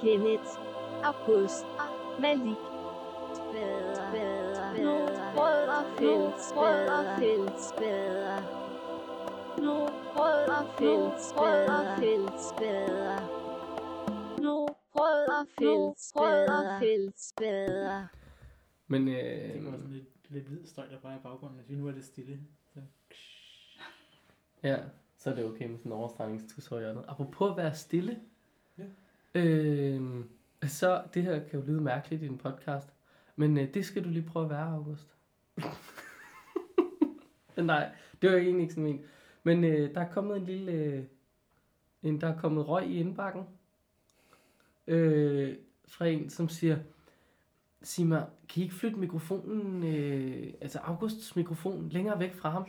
Kenneth, August, Malik, Spader, Spader, nu rødder fællesbader, fællesbader. Nu rødder fællesbader, fællesbader. Nu rødder fællesbader, fællesbader. Men Det øh, var sådan lidt, lidt hvid støj, der bare i baggrunden, hvis vi nu er lidt stille. Så. ja, så er det okay med sådan en overstregningstus hjørnet. Apropos at være stille. Øh, så det her kan jo lyde mærkeligt i en podcast. Men øh, det skal du lige prøve at være, August. Nej, det var egentlig ikke sådan en. Men øh, der er kommet en lille... Øh, en, der er kommet røg i indbakken. Øh, fra en, som siger... Sig mig, kan I ikke flytte mikrofonen, øh, altså Augusts mikrofon, længere væk fra ham?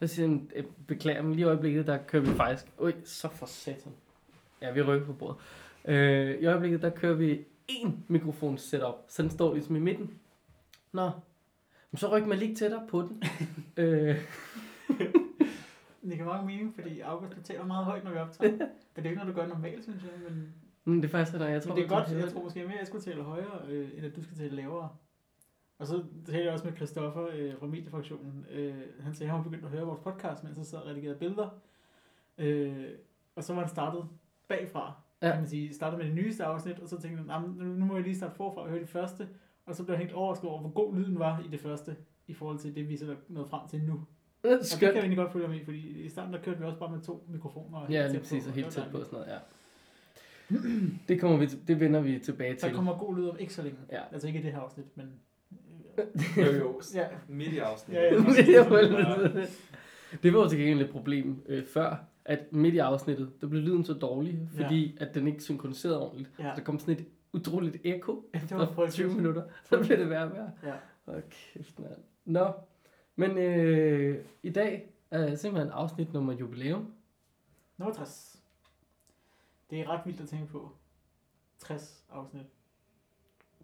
Jeg siger han, "Øh, beklager, men lige i øjeblikket, der kører vi faktisk... Oj, så for satan. Ja, vi rykker på bordet. Øh, I øjeblikket, der kører vi en mikrofon setup, så den står ligesom i midten. Nå, men så ryk mig lige tættere på den. øh, Det kan mange mening, fordi August betaler meget højt, når vi optager. Men det er ikke noget, du gør normalt, synes jeg. Men, men det er faktisk, når jeg tror, men det er godt, jeg tror måske mere, at jeg skulle tale højere, øh, end at du skal tale lavere. Og så talte jeg også med Christoffer øh, fra Mediefraktionen. Øh, han sagde, at han var begyndt at høre vores podcast, mens han sad og redigerede billeder. Øh, og så var han startet bagfra, Ja. kan man sige. Startet med det nyeste afsnit, og så tænkte han, "Jamen, nu, må jeg lige starte forfra og høre det første. Og så blev jeg helt overrasket over, hvor god lyden var i det første, i forhold til det, vi så er nået frem til nu. det. Og det kan jeg Skønt. egentlig godt følge med i, fordi i starten der kørte vi også bare med to mikrofoner. og Ja, lige præcis, og og helt tæt på og sådan noget, ja. Det, kommer vi, det vender vi tilbage til. Der kommer god lyd om ikke så længe. Ja. Altså ikke i det her afsnit, men... Jo, jo. Ja. Midt i afsnittet. Ja, ja. det, var, det var jo til gengæld et problem øh, før, at midt i afsnittet, der blev lyden så dårlig, fordi at den ikke synkroniserede ordentligt. Ja. Så der kom sådan et utroligt ekko Ja, det var efter 20 frygteligt. minutter. Så blev det værre og værre. Ja. Åh, kæft, mand. Nå, men øh, i dag er simpelthen afsnit nummer jubilæum. Nummer 60. Det er ret vildt at tænke på. 60 afsnit.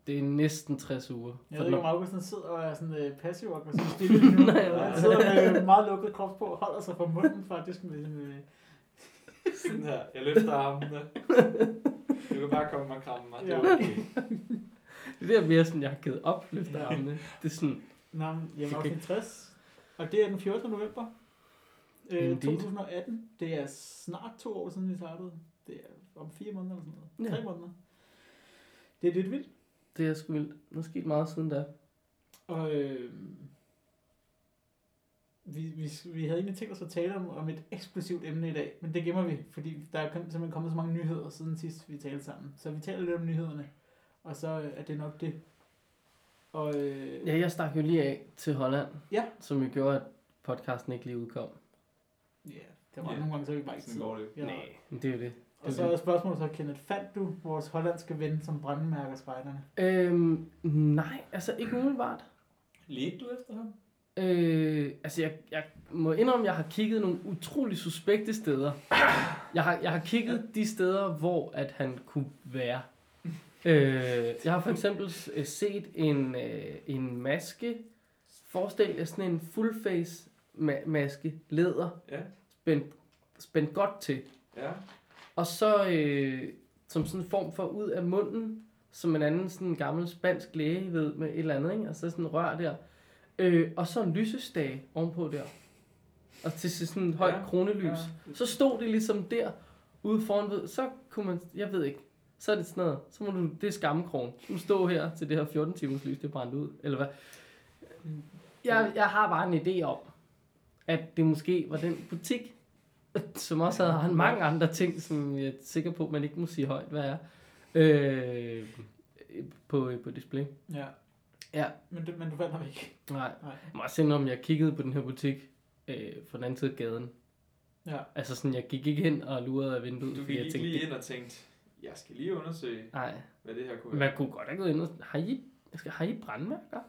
Det er næsten 60 uger. Jeg ved ikke, om August sidder og er sådan øh, passiv og sådan stille lige nu. Nej, Nej, nej. han sidder med meget lukket krop på og holder sig for munden faktisk med, med Sådan her. Jeg løfter armene. Du kan bare komme og kramme mig. Det er okay. Det er mere sådan, jeg har givet op, løfter Ja. armene. Det er sådan, Nå, men, jamen, Okay. afsnit 60. Og det er den 14. november. Øh, Indeed. 2018. Det er snart to år siden, vi startede. Det er om fire måneder eller sådan noget. Ja. Tre måneder. Det er lidt vildt. Det er sgu vildt. Der er sket meget siden da. Og øh, vi, vi, vi havde egentlig tænkt os at tale om, om et eksplosivt emne i dag, men det gemmer vi, fordi der er simpelthen kommet så mange nyheder siden sidst vi talte sammen. Så vi taler lidt om nyhederne, og så øh, er det nok det. Og øh, Ja, jeg stak jo lige af til Holland, Ja. som jo gjorde, at podcasten ikke lige udkom. ja, der var Ja. nogle gange, så vi bare ikke Sådan går det. Ja. Men det er jo det. Og så er spørgsmålet så, Kenneth, fandt du vores hollandske ven, som brandmærker spejderne? Øhm, nej, altså ikke umiddelbart. Ledte du efter ham? Øh, altså jeg, jeg må indrømme, at jeg har kigget nogle utrolig suspekte steder. Jeg har, jeg har kigget de steder, hvor at han kunne være. Øh, jeg har for eksempel øh, set en, øh, en maske. Forestil jer sådan en full face ma- maske, læder, Ja. spændt, spændt godt til. Ja. Og så øh, som sådan en form for ud af munden, som en anden sådan gammel spansk læge ved med et eller andet, ikke? Altså sådan rør der. Øh, og så en lysestage ovenpå der. Og til sådan et højt Ja, kronelys. ja. Så stod det ligesom der, ude foran ved, så kunne man, jeg ved ikke, så er det sådan noget, så må du, det er skammekron. Du stå her til det her 14 timers lys, det er brændt ud, eller hvad? Jeg, jeg har bare en idé om, at det måske var den butik, som også havde han mange andre ting, som jeg er sikker på, man ikke må sige højt, hvad er, øh, på, på display. Ja. Ja. Men, du, men du fandt ham ikke. Nej, Nej. jeg må også indrømme, jeg kiggede på den her butik øh, fra den anden side af gaden. Ja. Altså sådan, jeg gik ikke hen og lurede af vinduet, Du gik jeg ikke tænkte, lige det- ind og tænkte, jeg skal lige undersøge, nej, hvad det her kunne man være. kunne godt have gået ind og, har I, jeg skal, har I brandmærker?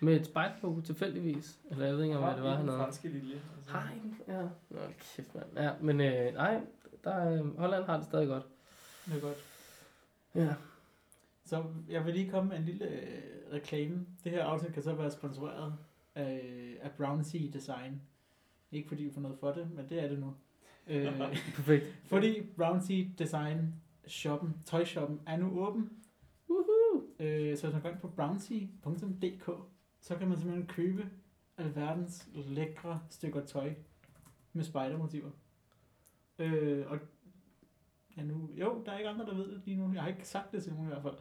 Med et spejllogo tilfældigvis? Eller jeg ved ikke, hvad det var, han havde. franske lilje. Altså. Har I den? Ja. Nå, kæft, mand. Ja, men øh, nej, der, er- Holland har det stadig godt. Det er godt. Ja. Så jeg vil lige komme med en lille øh, reklame. Det her afsnit kan så være sponsoreret af, af Brown Sea Design. Ikke fordi vi får noget for det, men det er det nu. Øh, Perfekt. fordi Brown Sea Design shoppen, tøjshoppen, er nu åben. Woohoo! Øh, så hvis man går ind på brownsea.dk, så kan man simpelthen købe alverdens lækre stykker tøj med spidermotiver. Øh, og ja, nu, jo, der er ikke andre, der ved det lige nu. Jeg har ikke sagt det til nogen i hvert fald,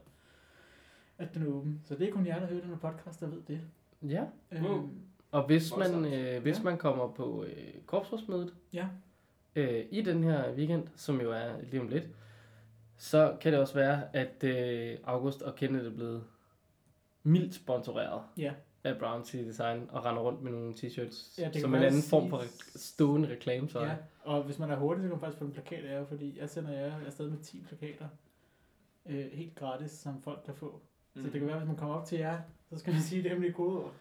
at den er åben. Så det er kun jer, der hører den her podcast, der ved det. Ja, Wow. Øh, og hvis man, øh, hvis Ja. man kommer på øh, korpsrådsmødet ja, øh, i den her weekend, som jo er lige om lidt, så kan det også være, at øh, August og Kenneth er blevet mildt sponsoreret ja. Af Brown City Design og render rundt med nogle t-shirts Ja, som en være anden form for stående reklame. Så ja. Og hvis man er hurtig, så kan man faktisk få en plakat af jer, fordi jeg sender jer afsted med 10 plakater. Øh, helt gratis, som folk kan få. Mm. Så det kan være, hvis man kommer op til jer, så skal man sige det hemmelige kodeord.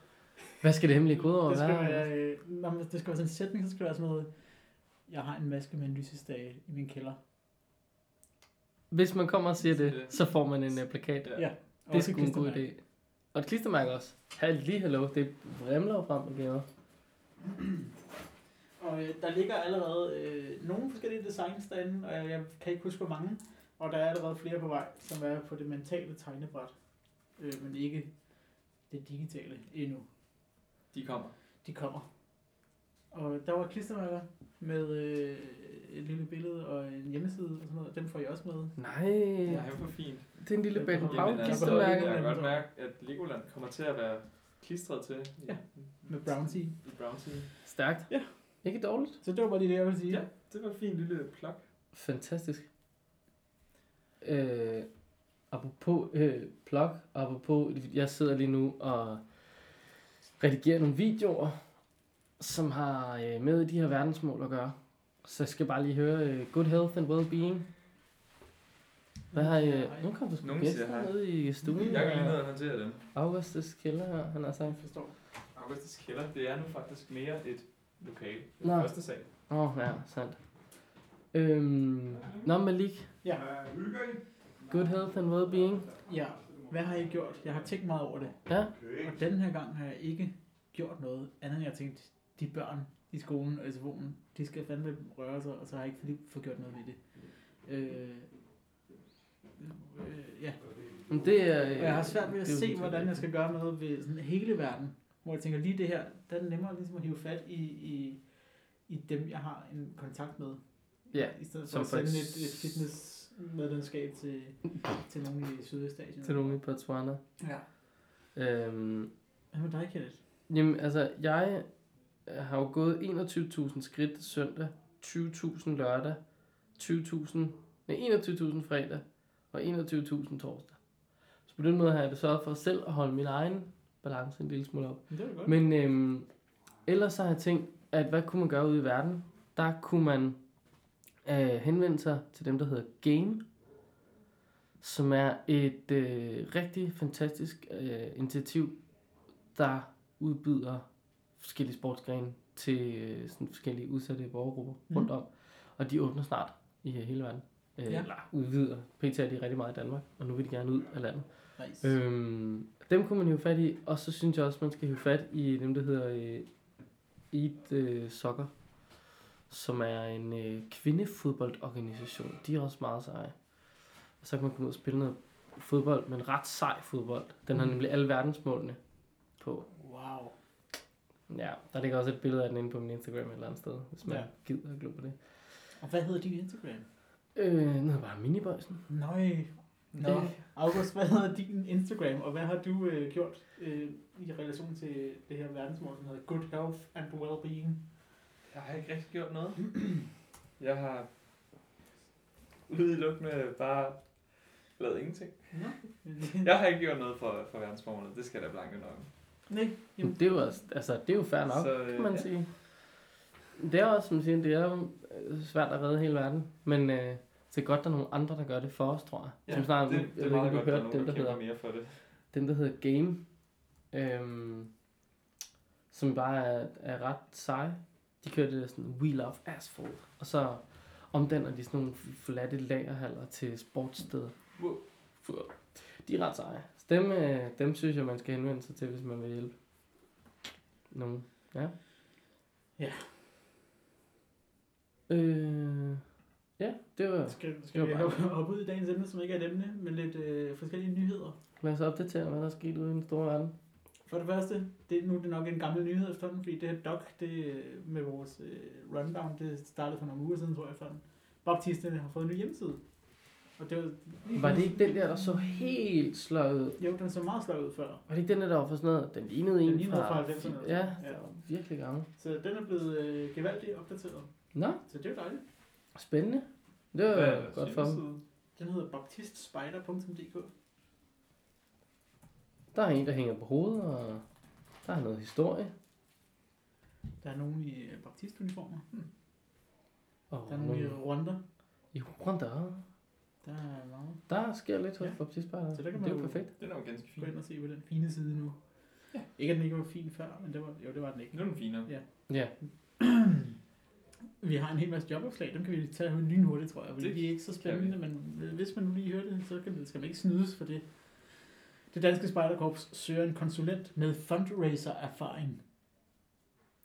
Hvad skal det hemmelige kodeord Det skal være? være, øh, når man- det skal være sådan en sætning, så skal det være sådan noget, jeg har en maske med en lysestage i min kælder. Hvis man kommer og siger det, Det- så får man en uh, plakat. Ja. Ja. Det er sgu en god idé. Og et klistermærke også. Halli, hallo, det vrimler frem med gaver. Og øh, der ligger allerede øh, nogle forskellige designs derinde, og jeg, jeg kan ikke huske, hvor mange. Og der er allerede flere på vej, som er på det mentale tegnebræt. Øh, men ikke det digitale endnu. De kommer. De kommer. Og der var klistermærker med øh, et lille billede og en hjemmeside og sådan noget. Dem får I også med. Nej, Det er jo for fint. det er en lille Jeg jeg altså, behøver klistermærke. jeg kan godt mærke, at Legoland kommer til at være klistret til Ja. Med Brownsea. i Brownsea. Stærkt. Ja. Ikke dårligt. Så det var bare lige det, jeg ville sige. Ja, det var et fint lille plok. Fantastisk. Øh, apropos øh, plug, apropos, jeg sidder lige nu og redigerer nogle videoer, som har øh, med de her verdensmål at gøre. Så jeg skal bare lige høre øh, Good Health and Well-Being. Hvad har I... Øh, nu kommer der sgu gæster hej. ned i stuen. Jeg kan lige ned og håndtere dem. Augustus kælder her, han har sagt. Jeg forstår. Augustus Kælder, det er nu faktisk mere et lokal. Nå. Nå. Første sag. Åh, oh, ja, sandt. Øhm, Nå, Malik. Ja. Good Health and Well-Being. Ja, hvad har I gjort? Jeg har tænkt meget over det. Ja. Og denne her gang har jeg ikke gjort noget andet, end jeg har tænkt, de børn i skolen og SFO'en, de skal fandme røre sig, og så har jeg ikke fået gjort noget ved det. Øh, øh, ja, Men det er... og jeg har svært ved at se, hvordan jeg skal gøre noget ved sådan hele verden. Hvor jeg tænker, lige det her, der er det nemmere ligesom at hive fat i, i, i dem, jeg har en kontakt med. Ja, I stedet for at sende et, et fitnessmedlemskab til, til nogen i Sydøstasien. Til nogen i Botswana. Ja. Øhm, Hvad med dig, Kenneth? jamen, altså, jeg har jo gået 21.000 skridt søndag, 20.000 lørdag, 20.000, nej, 21.000 fredag og 21.000 torsdag. Så på den måde har jeg det sørget for selv at holde min egen balance en lille smule op. Det var godt. Men øhm, ellers så har jeg tænkt, at hvad kunne man gøre ude i verden? Der kunne man øh, henvende sig til dem, der hedder Game, som er et øh, rigtig fantastisk øh, initiativ, der udbyder forskellige sportsgrene til øh, sådan forskellige udsatte borgergrupper Mhm. rundt om. Og de åbner snart i hele verden. Øh, Ja. Eller udvider. PT er de rigtig meget i Danmark, og nu vil de gerne ud af landet. Nice. Øhm, dem kunne man hive fat i, og så synes jeg også, man skal hive fat i dem, der hedder øh, Eat øh, Soccer, som er en øh, kvindefodboldorganisation. De er også meget seje. Og så kan man komme ud og spille noget fodbold, men ret sej fodbold. Den har Mm. nemlig alle verdensmålene på. Ja, der ligger også et billede af den inde på min Instagram et eller andet sted, hvis man Ja. gider at glo på det. Og hvad hedder din Instagram? Øh, den hedder bare Minibøjsen. Nøj. Nå, Det- August, hvad hedder din Instagram, og hvad har du øh, gjort øh, i relation til det her verdensmål, som hedder Good Health and Well-Being? Jeg har ikke rigtig gjort noget. Jeg har udelukkende bare lavet ingenting. Jeg har ikke gjort noget for, for verdensmålet. Det skal jeg da blanke nok. Nej, Jamen, det er jo, altså, det er jo fair nok. Så, øh, kan man ja. sige. Det er også, som man siger, det er jo øh, svært at redde hele verden, men øh, det er godt, der er nogle andre, der gør det for os, tror jeg. Ja, som snart, det, det er meget godt, der er nogen, dem, der der hedder, mere for det. den, der hedder Game, øhm, som bare er, er ret sej. De der sådan, We Love Asphalt, og så omdanner de sådan nogle forladte lagerhaller til sportssteder. Wow. De er ret seje. Dem, øh, dem synes jeg, man skal henvende sig til, hvis man vil hjælpe nogen. Ja. Ja. Øh, ja, Det var... Skal, Det skal var vi bare- hoppe, hoppe ud i dagens emne, som ikke er et emne, men lidt øh, forskellige nyheder? Lad os opdatere, hvad der er sket ude i den store verden. For det første, det, nu er det nok en gammel nyhed efterhånden, fordi det her doc, det øh, med vores øh, rundown, det startede for nogle uger siden, tror jeg efterhånden. Baptisterne har fået en ny hjemmeside. Og det var, lige Var det ikke den der, der så helt slået ud? Jo, den så meget slået ud før. Var det ikke den der, der var for sådan noget? Den lignede en Den lignede fra... fra 90'erne. Ja, Ja. den var virkelig gammel. Så den er blevet øh, gevaldigt opdateret. Nå, Så det er jo dejligt. spændende. Det var er deres godt for dem. Den hedder baptistspider.dk. Der er en, der hænger på hovedet, og der er noget historie. Der er nogen i øh, baptistuniformer. Og Der er nogen i nogle... Rwanda. I Rwanda. Der er meget. Der sker lidt hos Ja. baptistspejder. Så der kan Det er jo perfekt. Den er jo ganske Gå fin. ind og se på den fine side nu. Ja. Ikke at den ikke var fin før, men det var, jo, det var den ikke. Nu er den finere. Ja. Ja. Vi har en hel masse jobopslag, dem kan vi tage lynhurtigt, tror jeg. Fordi Det de er ikke så spændende, men hvis man nu lige hører det, så kan det, skal man ikke snydes for det. Det danske spejderkorps søger en konsulent med fundraiser-erfaring.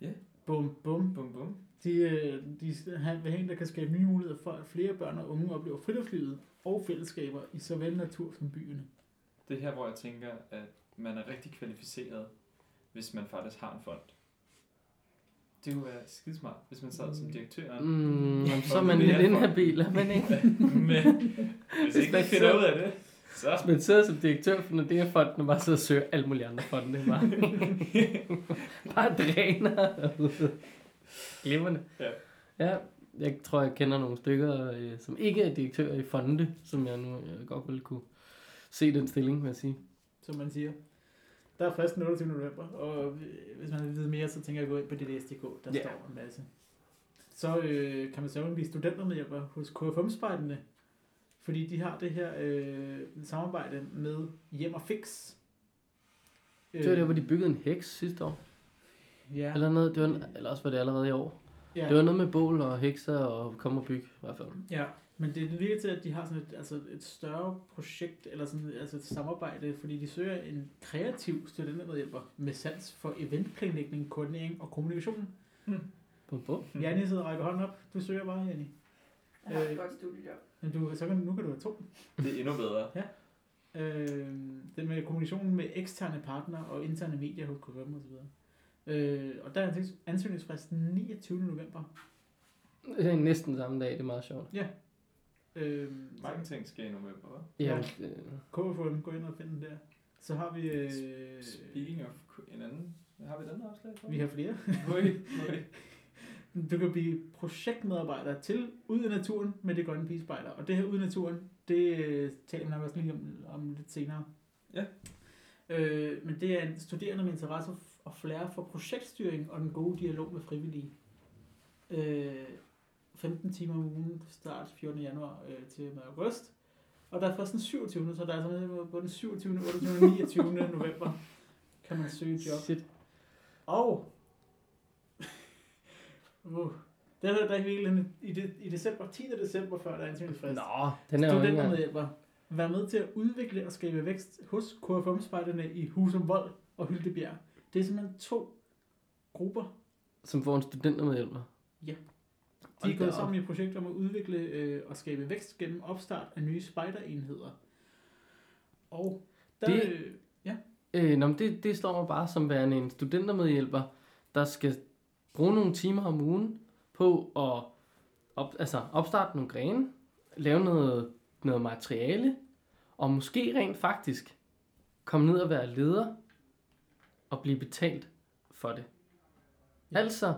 Ja. Bum, bum. Bum, bum. De, øh, de han vil have en, der kan skabe nye muligheder for, at flere børn og unge oplever friluftslivet og fællesskaber i såvel natur som byerne. Det er her, hvor jeg tænker, at man er rigtig kvalificeret, hvis man faktisk har en fond. Det kunne være skidesmart, hvis man sad som direktør. Mm, men så er man lidt inhabil, er man ikke? Men hvis ikke man finder ud af det, så... Hvis man sidder som direktør for Nordea-fonden og bare sidder og søger alle mulige andre fonde. Bare, bare dræner. Glimrende. Ja. Ja, jeg tror, jeg kender nogle stykker, øh, som ikke er direktører i fonde, som jeg nu jeg godt ville kunne se den stilling, vil jeg sige. som man siger. Der er fristen den 28. november, og hvis man vil vide mere, så tænker jeg at gå ind på DDS.dk, der yeah. står en masse. Så øh, kan man så blive studentermedhjælper hos KFM-spejderne, fordi de har det her øh, samarbejde med Hjem og Fix. Det var der, hvor de byggede en heks sidste år. Ja, Eller, noget, det var, eller også var det allerede i år. Ja, Det var noget med bål og hekser og komme og bygge, i hvert fald. ja, men det virker til, at de har sådan et, altså et større projekt, eller sådan, altså et samarbejde, fordi de søger en kreativ studentermedhjælper med sans for eventplanlægning, koordinering og kommunikation. Bum, bum. Janni sidder og rækker hånden op. Du søger bare, Janni. Jeg har Øh, et godt studiejob. Men du, så kan, nu kan du have to. Det er endnu bedre. Øh, det med kommunikationen med eksterne partnere og interne medier hos så videre. Øh, og der er ansøgnings- ansøgningsfristen 29. november. Det er næsten samme dag, det er meget sjovt. Øh, Mange ting sker i november, hva'? Ja, Ja. KFM, gå ind og find den der. Så har vi, øh, Speaking of en anden... Har vi den der afslag? vi har flere. Høj, høj. Du kan blive projektmedarbejder til Ud i Naturen med det grønne pigespejder. Og det her Ud i Naturen, det øh, taler vi nok også lige om, om lidt senere. Ja. Øh, men det er en studerende med interesse og flere for projektstyring og den gode dialog med frivillige. Øh, 15 timer om ugen, start 14. januar øh, til med august. Og der er først den 27. Så der er sådan både den 27., 28. og 29. november kan man søge job. Shit. Og uh, det er der virkelig i, i december, 10. december, før der er ansøgningsfrist. Nå, den er jo ikke. Studentermedhjælper. Vær med til at udvikle og skabe vækst hos KFM-spejderne i Husum Vold og Hyldebjerg. Det er simpelthen to grupper. Som får en studentermedhjælper. De Hold er gået sammen i et projekt om at udvikle øh, og skabe vækst gennem opstart af nye spejderenheder. Og der, Det- øh, ja, Øh, nå, det, det slår mig bare som værende en studentermedhjælper, der skal bruge nogle timer om ugen på at op, altså opstarte nogle grene, lave noget, noget materiale, og måske rent faktisk komme ned og være leder og blive betalt for det. Ja. Altså,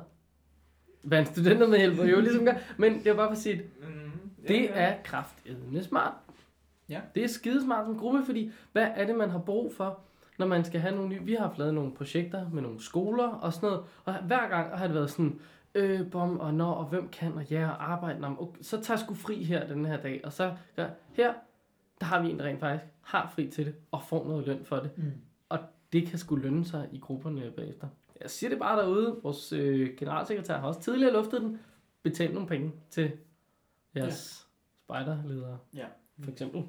hvad en studentermedhjælper jo ligesom gør, men det er bare for at sige, at Mm, det er kraftedende smart. Ja. Det er skidesmart som gruppe, fordi hvad er det, man har brug for, når man skal have nogle nye... Vi har haft lavet nogle projekter med nogle skoler og sådan noget, og hver gang har det været sådan, øh, bom, og når, og hvem kan, og ja, og arbejde, nå, okay, så tager sgu fri her den her dag, og så ja, her, der har vi en, der rent faktisk har fri til det, og får noget løn for det. mm, Det kan sgu lønne sig i grupperne bagefter. Jeg siger det bare derude, vores øh, generalsekretær har også tidligere luftet den, betal nogle penge til jeres ja. spejderledere, ja. for eksempel.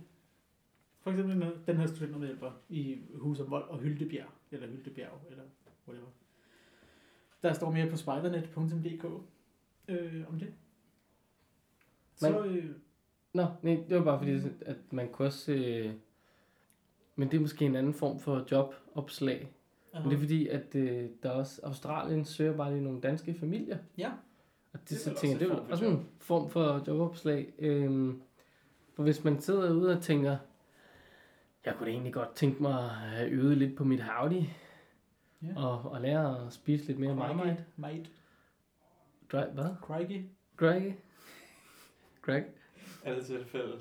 For eksempel den her, den her studentermedhjælper i Husum Vold og Hyldebjerg, eller Hyldebjerg, eller whatever. Der står mere på spejdernet.dk øh, om det. Så, øh, Nå, nej, det var bare fordi, at man kunne også... Øh, men det er måske en anden form for jobopslag. Men det er fordi, at øh, der er også Australien søger bare lige nogle danske familier. Ja. Og det, Det er så tænker det er en vel form for også en form for jobopslag. Øhm, for hvis man sidder ude og tænker, jeg kunne da egentlig godt tænke mig at have øvet lidt på mit howdy, Ja. og, og lære at spise lidt mere marmite. Mate. Dry, hvad? Crikey. Greg? Greg? alle tilfælde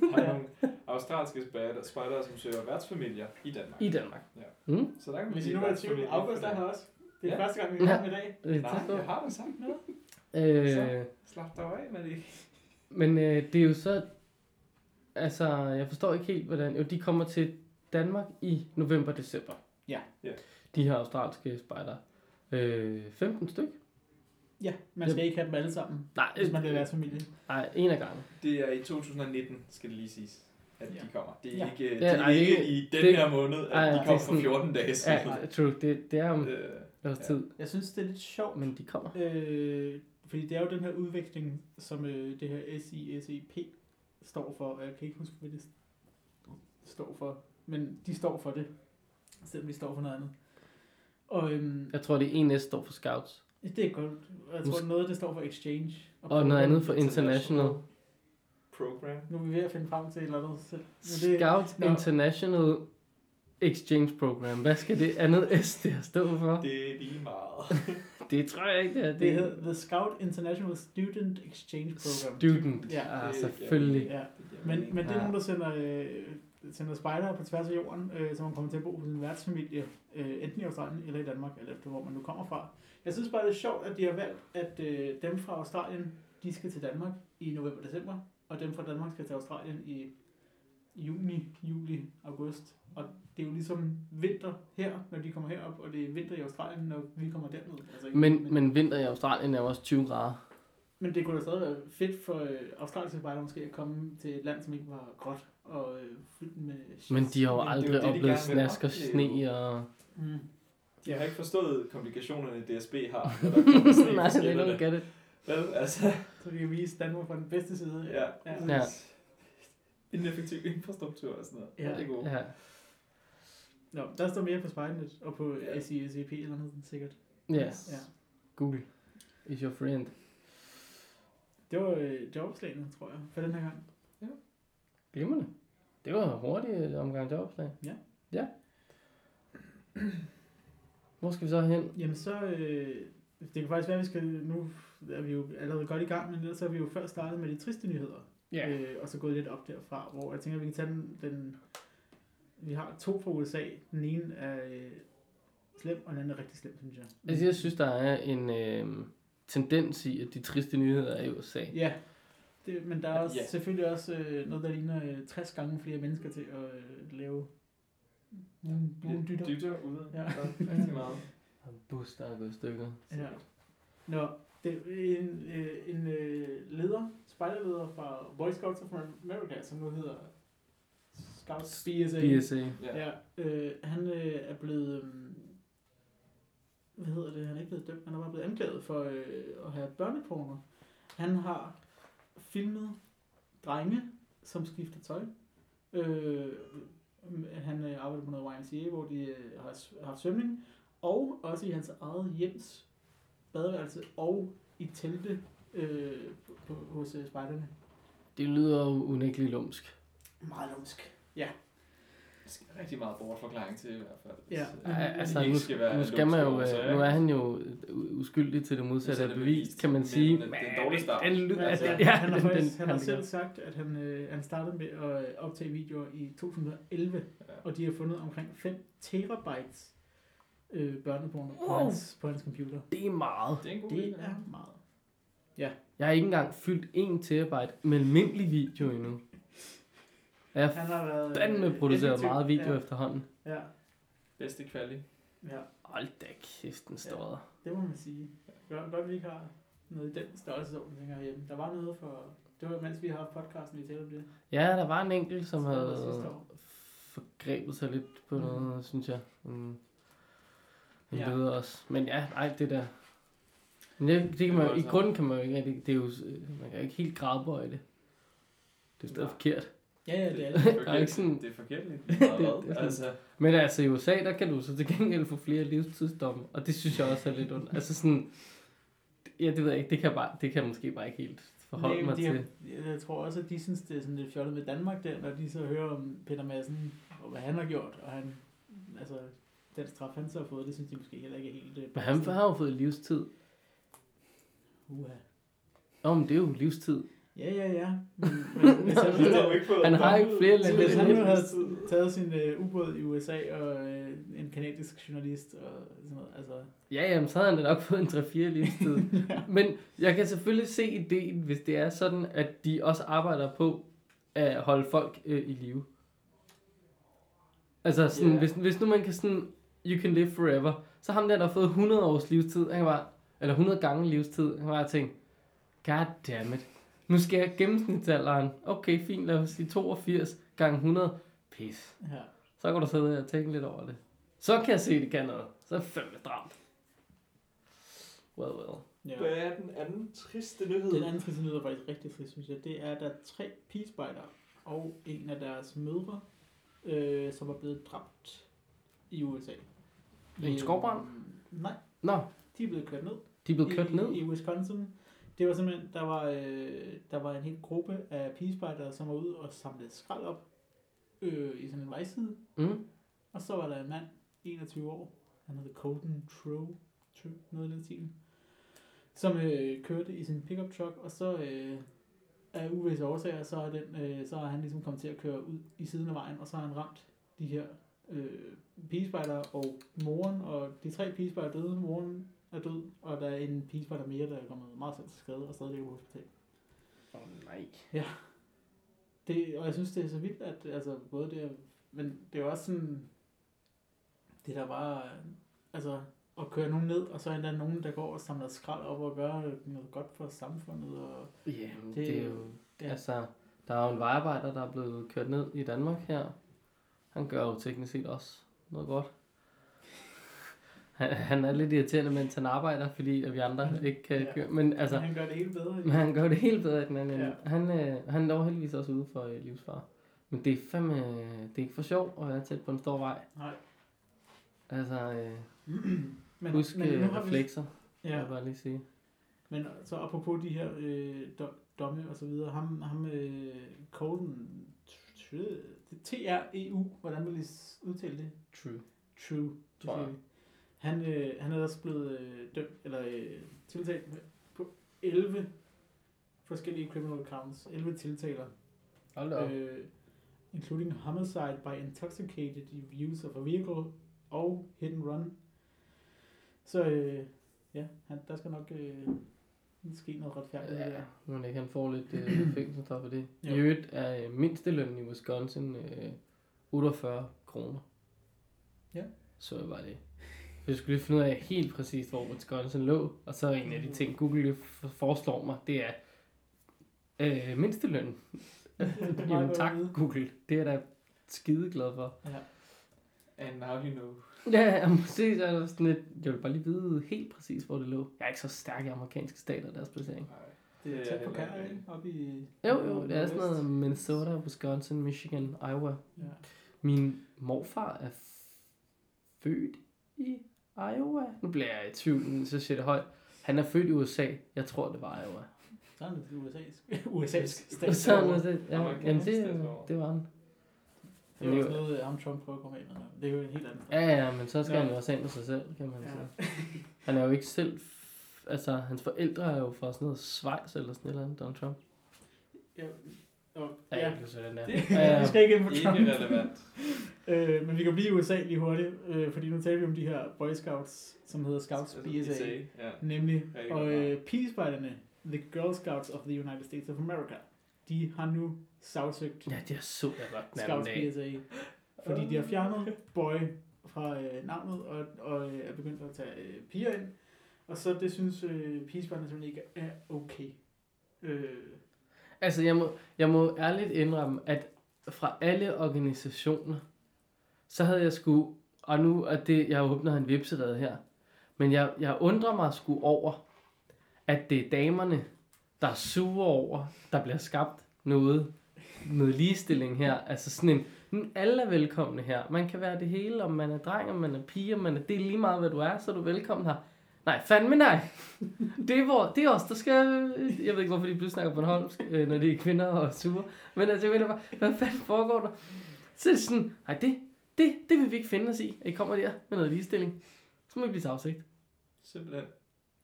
har nogle australske spejder, spejdere, som søger værtsfamilier i Danmark. I Danmark. Ja. Mm? Så der kan man er i tvivl, værtsfamilie August er det. her også. Det er Ja. første gang, vi er Ja. i dag. Nej, jeg har det sagt noget. Øh, Slap dig af med det. men øh, det er jo så... Altså, jeg forstår ikke helt, hvordan... Jo, de kommer til Danmark i november-december. Ja. Ja. De her australske spejder. Øh, 15 styk? Ja, man skal ikke have dem alle sammen, Nej, hvis man vil være familie. nej, en af gangen. Det er i 2019, skal det lige siges, at Ja. de kommer. Det er Ja. ikke, det er ej, ikke det- i den det- her måned, at ej, de kommer er for sådan- 14 dage siden. Ja, true. Det, det er om Øh, noget ja. tid, Jeg synes, det er lidt sjovt, men de kommer. øh, fordi det er jo den her udvikling, som øh, det her SISEP står for. Jeg kan ikke huske, hvad det står for, men de står for det, selvom de står for noget andet. Og øhm, Jeg tror, det ene S står for Scouts. Det er godt. Jeg tror, Mås- noget det står for exchange. Og noget program. andet for International. Program. Nu er vi ved at finde frem til et eller andet selv. Men det, Scouts Nå. International Exchange Program. Hvad skal det andet S der stå for? Det er lige meget. Det tror jeg ikke, det er. det hedder The Scout International Student Exchange Program. Student. Ja. Ja, Det- selvfølgelig. Ja. Det Men, men det er Ja. nogen, der sender, øh, sender spejdere på tværs af jorden, øh, som man kommer til at bo hos en værtsfamilie, øh, enten i Australien eller i Danmark, eller efter hvor man nu kommer fra. Jeg synes bare, det er sjovt, at de har valgt, at øh, dem fra Australien, de skal til Danmark i november-december, og dem fra Danmark skal til Australien i juni, juli, august. Og det er jo ligesom vinter her, når de kommer herop, og det er vinter i Australien, når vi kommer derned. Altså, Men, men vinter i Australien er jo også 20 grader. men det kunne da stadig være fedt for øh, australske spejdere måske at komme til et land, som ikke var gråt og øh, fyldt med shit. Men de har jo det er aldrig det, de oplevet vil snask og sne og... Mm. Jeg har ikke forstået komplikationerne, DSB har, når der kommer sne Nej, they skinnerne. don't get it. Vel, altså, Så vi kan vise Danmark fra den bedste side. ja. Ja. Ja. Ineffektiv infrastruktur og sådan noget. Ja. Det er godt. Ja. Nå, der står mere på Spejlnet og på Ja. ja. SISEP eller noget sikkert. Yes. Ja. Google is your friend. Det var øh, jobopslagene, tror jeg, for den her gang. Glimrende. Det var hurtigt omgang jobopslag. Ja. Ja. Hvor skal vi så hen? Jamen så, øh, det kan faktisk være, at vi skal, nu er vi jo allerede godt i gang, men ellers så er vi jo først startet med de triste nyheder. Øh, og så gået lidt op derfra, hvor jeg tænker, at vi kan tage den, den vi har to fra USA. Den ene er øh, slem, og den anden er rigtig slem, synes jeg. Altså, jeg synes, der er en øh, tendens i, at de triste nyheder er i USA. Ja, det, men der er også, Ja. selvfølgelig også øh, noget, der ligner øh, 60 gange flere mennesker til at øh, lave nogle, nogle dytter. Dytter ude. Ja. Rigtig meget. Og en bus, der er gået stykker. Ja. Nå, det er en, øh, en øh, leder, spejderleder fra Boy Scouts of America, som nu hedder Scouts BSA. BSA. Ja. Ja, øh, han øh, er blevet, øh, hvad hedder det, han er ikke blevet dømt, han er bare blevet anklaget for øh, at have børneporno. Han har filmet drenge, som skifter tøj. Øh, han øh, arbejder på noget YMCA, hvor de øh, har haft svømning, og også i hans eget hjems badeværelse, og i telte øh, på, hos øh, spejderne. Det lyder jo unægteligt lumsk. Meget lumsk. Ja. Rigtig meget bortforklaring til i hvert fald. Ja. Så, Ja, altså, nu, skal være nu skal man jo, øh, nu er han jo u- uskyldig til det modsatte er af bevis, bevist, kan man men sige. det er en dårlig start. Den, Men lyder, altså, altså, han, har den, faktisk, den, han har selv sagt, at han, øh, han startede med at øh, optage videoer i 2011, Ja. og de har fundet omkring 5 terabytes øh, børneporno på, Wow. hans, på hans computer. Det er meget. Det er en god Det er meget. Jeg har ikke engang fyldt 1 terabyte med almindelig video endnu. Har Han har været... fandme produceret effektiv. meget video ja, efterhånden. Ja, Bedste kvali. ja, Hold da kæft, den står der. det må man sige. Godt, godt vi ikke har noget i den størrelsesorden tænker jeg hjemme. Der var noget for... Det var mens vi har haft podcasten, vi talte om det. Ja, der var en enkelt, som det havde forgrebet sig lidt på Mm. noget, synes jeg. En, en Ja. ja. leder også. Men ja, nej, det der. Men det, det kan Det man, var I grunden kan man jo ikke rigtig, det er jo, man kan jo ikke helt gradbøje det. Det er stadig forkert. Ja, ja, det er Det det. er ikke sådan- Det er forkert lidt. det- det er altså, Men altså i USA, der kan du så til gengæld få flere livstidsdomme, og det synes jeg også er lidt ondt. Altså sådan, ja, det ved jeg ikke, det kan, jeg bare, det kan jeg måske bare ikke helt forholde Nej, mig de til. har, jeg tror også, at de synes, det er sådan lidt fjollet med Danmark der, når de så hører om Peter Madsen, og hvad han har gjort, og han, altså, den straf, han så har fået, det synes de måske heller ikke er helt... øh, Men han har jo fået livstid. Uha. Nå, men det er jo livstid. Ja, ja, ja. Men, men hvis han, han ikke Han har ikke flere liv hvis han nu havde taget sin øh, ubåd i USA, og øh, en kanadisk journalist, og sådan noget, altså... Ja, jamen, så havde han da nok fået en 3-4 livstid. Men jeg kan selvfølgelig se ideen, hvis det er sådan, at de også arbejder på at holde folk øh, i live. Altså, sådan, Ja. yeah. hvis, hvis nu man kan sådan, you can live forever, så ham der, der har fået 100 års livstid, han bare, eller 100 gange livstid, han kan bare tænke, god damn it, nu skal jeg gennemsnitsalderen, okay, fint, lad os sige 82 gange 100, pis. Ja. Så kan du sidde og tænke lidt over det. Så kan jeg se, det kan noget. Så er det fandme stramt. Well, well. ja. Hvad er den anden triste nyhed? Den anden triste nyhed er faktisk rigtig trist, synes jeg. Det er, at der er tre pigespejdere og en af deres mødre, øh, som er blevet dræbt i USA. I en skovbrand? Nej, Nå, de er blevet kørt ned. de er blevet kørt i, ned. I Wisconsin. Det var simpelthen, der var, øh, der var en hel gruppe af pigespejdere, som var ude og samlede skrald op øh, i sådan en vejside. Mm. Og så var der en mand, 21 år, han hed Colton Trow, Trow noget i den stil, som øh, kørte i sin pickup truck, og så øh, af uvisse årsager, så er, den, øh, så er han ligesom kommet til at køre ud i siden af vejen, og så har han ramt de her øh, pigespejder og moren, og de tre pigespejder er døde, moren er død, og der er en pigespejder mere, der er kommet meget selv til skade og stadig ligger på hospital. Åh, oh, nej. Det, og jeg synes, det er så vildt, at altså, både det, men det er også sådan, det der bare, altså, at køre nogen ned, og så er der nogen, der går og samler skrald op og gør noget godt for samfundet. Og, Ja, det, Det- er jo... ja. Ja. Altså, der er jo en vejarbejder, der er blevet kørt ned i Danmark her. Han gør jo teknisk set også noget godt. Han, er lidt irriterende, mens han arbejder, fordi at vi andre ikke kan Ja. køre. Men altså, altså, han gør det helt bedre. men han gør det helt bedre, end han, Ja. han, øh, han er heldigvis også ude for øh, livsfare. Men det er fandme, det er ikke for sjov at være tæt på en stor vej. Nej. Altså, øh, Men, husk men nu øh, har vi, reflekser, ja. ja, jeg bare lige sige. men så apropos de her øh, do, domme og så videre, ham, ham øh, Colton, T-R-E-U, hvordan vil I udtale det? True. True. Tror jeg. Han, øh, han er også blevet øh, dømt, eller øh, tiltalt med- på 11 forskellige criminal counts. 11 tiltaler. Hold da. Øh, including homicide by intoxicated use of a vehicle og hit and run. Så øh, ja, han, der skal nok øh, ske noget retfærdigt Ja, der. men ikke han får lidt øh, fængselsstraf for det. Jo. I øvrigt er øh, mindstelønnen i Wisconsin øh, 48 kroner. Ja. Så bare det. Jeg skulle lige finde ud af helt præcist, hvor Wisconsin lå. Og så en af de ting, Google foreslår mig, det er øh, er meget Jamen tak. Google. Det er jeg da skide glad for. Ja. And now you know. Ja, jeg må se, så er sådan lidt, jeg vil bare lige vide helt præcis, hvor det lå. Jeg er ikke så stærk i amerikanske stater, deres placering. Nej, Det er Det er tæt på Canada, ikke. Oppe i... Jo, jo, det er sådan noget Minnesota, Wisconsin, Michigan, Iowa. Ja. Min morfar er f- født i Iowa. Nu bliver jeg i tvivl, men så siger det højt. Han er født i USA. Jeg tror, det var Iowa. Så er det USA's, USA's er statsborger. det, ja, jamen det, det var han. Det er jo også noget, ham Trump prøver at komme af med. Det er jo en helt anden Ja, ja, men så skal Ja. han jo også af med sig selv, kan man Ja. sige. Han er jo ikke selv... Altså, hans forældre er jo fra sådan noget Schweiz eller sådan et eller andet, Donald Trump. Ja, og, Ja, ja. jeg kan så den der. Det, Ja, vi skal ikke ind på Trump. Ikke relevant. Øh, men vi kan blive i USA lige hurtigt, øh, fordi nu taler vi om de her Boy Scouts, som hedder Scouts Altså, BSA. Ja. Nemlig, og øh, Peace The Girl Scouts of the United States of America, de har nu sagsøgt ja, det er så godt Scouts. BSA, fordi de har fjernet boy fra øh, navnet, og, og øh, er begyndt at tage øh, piger ind. Og så det synes øh, Peacefighter simpelthen ikke er okay. Øh, Altså, jeg må, jeg må ærligt indrømme, at fra alle organisationer, så havde jeg sgu, og nu er det, jeg åbner en vipserede her, men jeg, jeg undrer mig sgu over, at det er damerne, der er sure over, der bliver skabt noget noget ligestilling her. Altså sådan en, mm, alle er velkomne her. Man kan være det hele, om man er dreng, om man er pige, om man er, det er lige meget, hvad du er, så er du velkommen her. Nej, fandme nej. Det er, hvor, det er os, der skal... Jeg ved ikke, hvorfor de pludselig snakker Bornholmsk, øh, når det er kvinder og sure. Men altså, jeg mener bare, hvad fanden foregår der? Så er det sådan, nej, det, det, det vil vi ikke finde os i, at I kommer der med noget ligestilling. Så må I blive sagsigt. Simpelthen.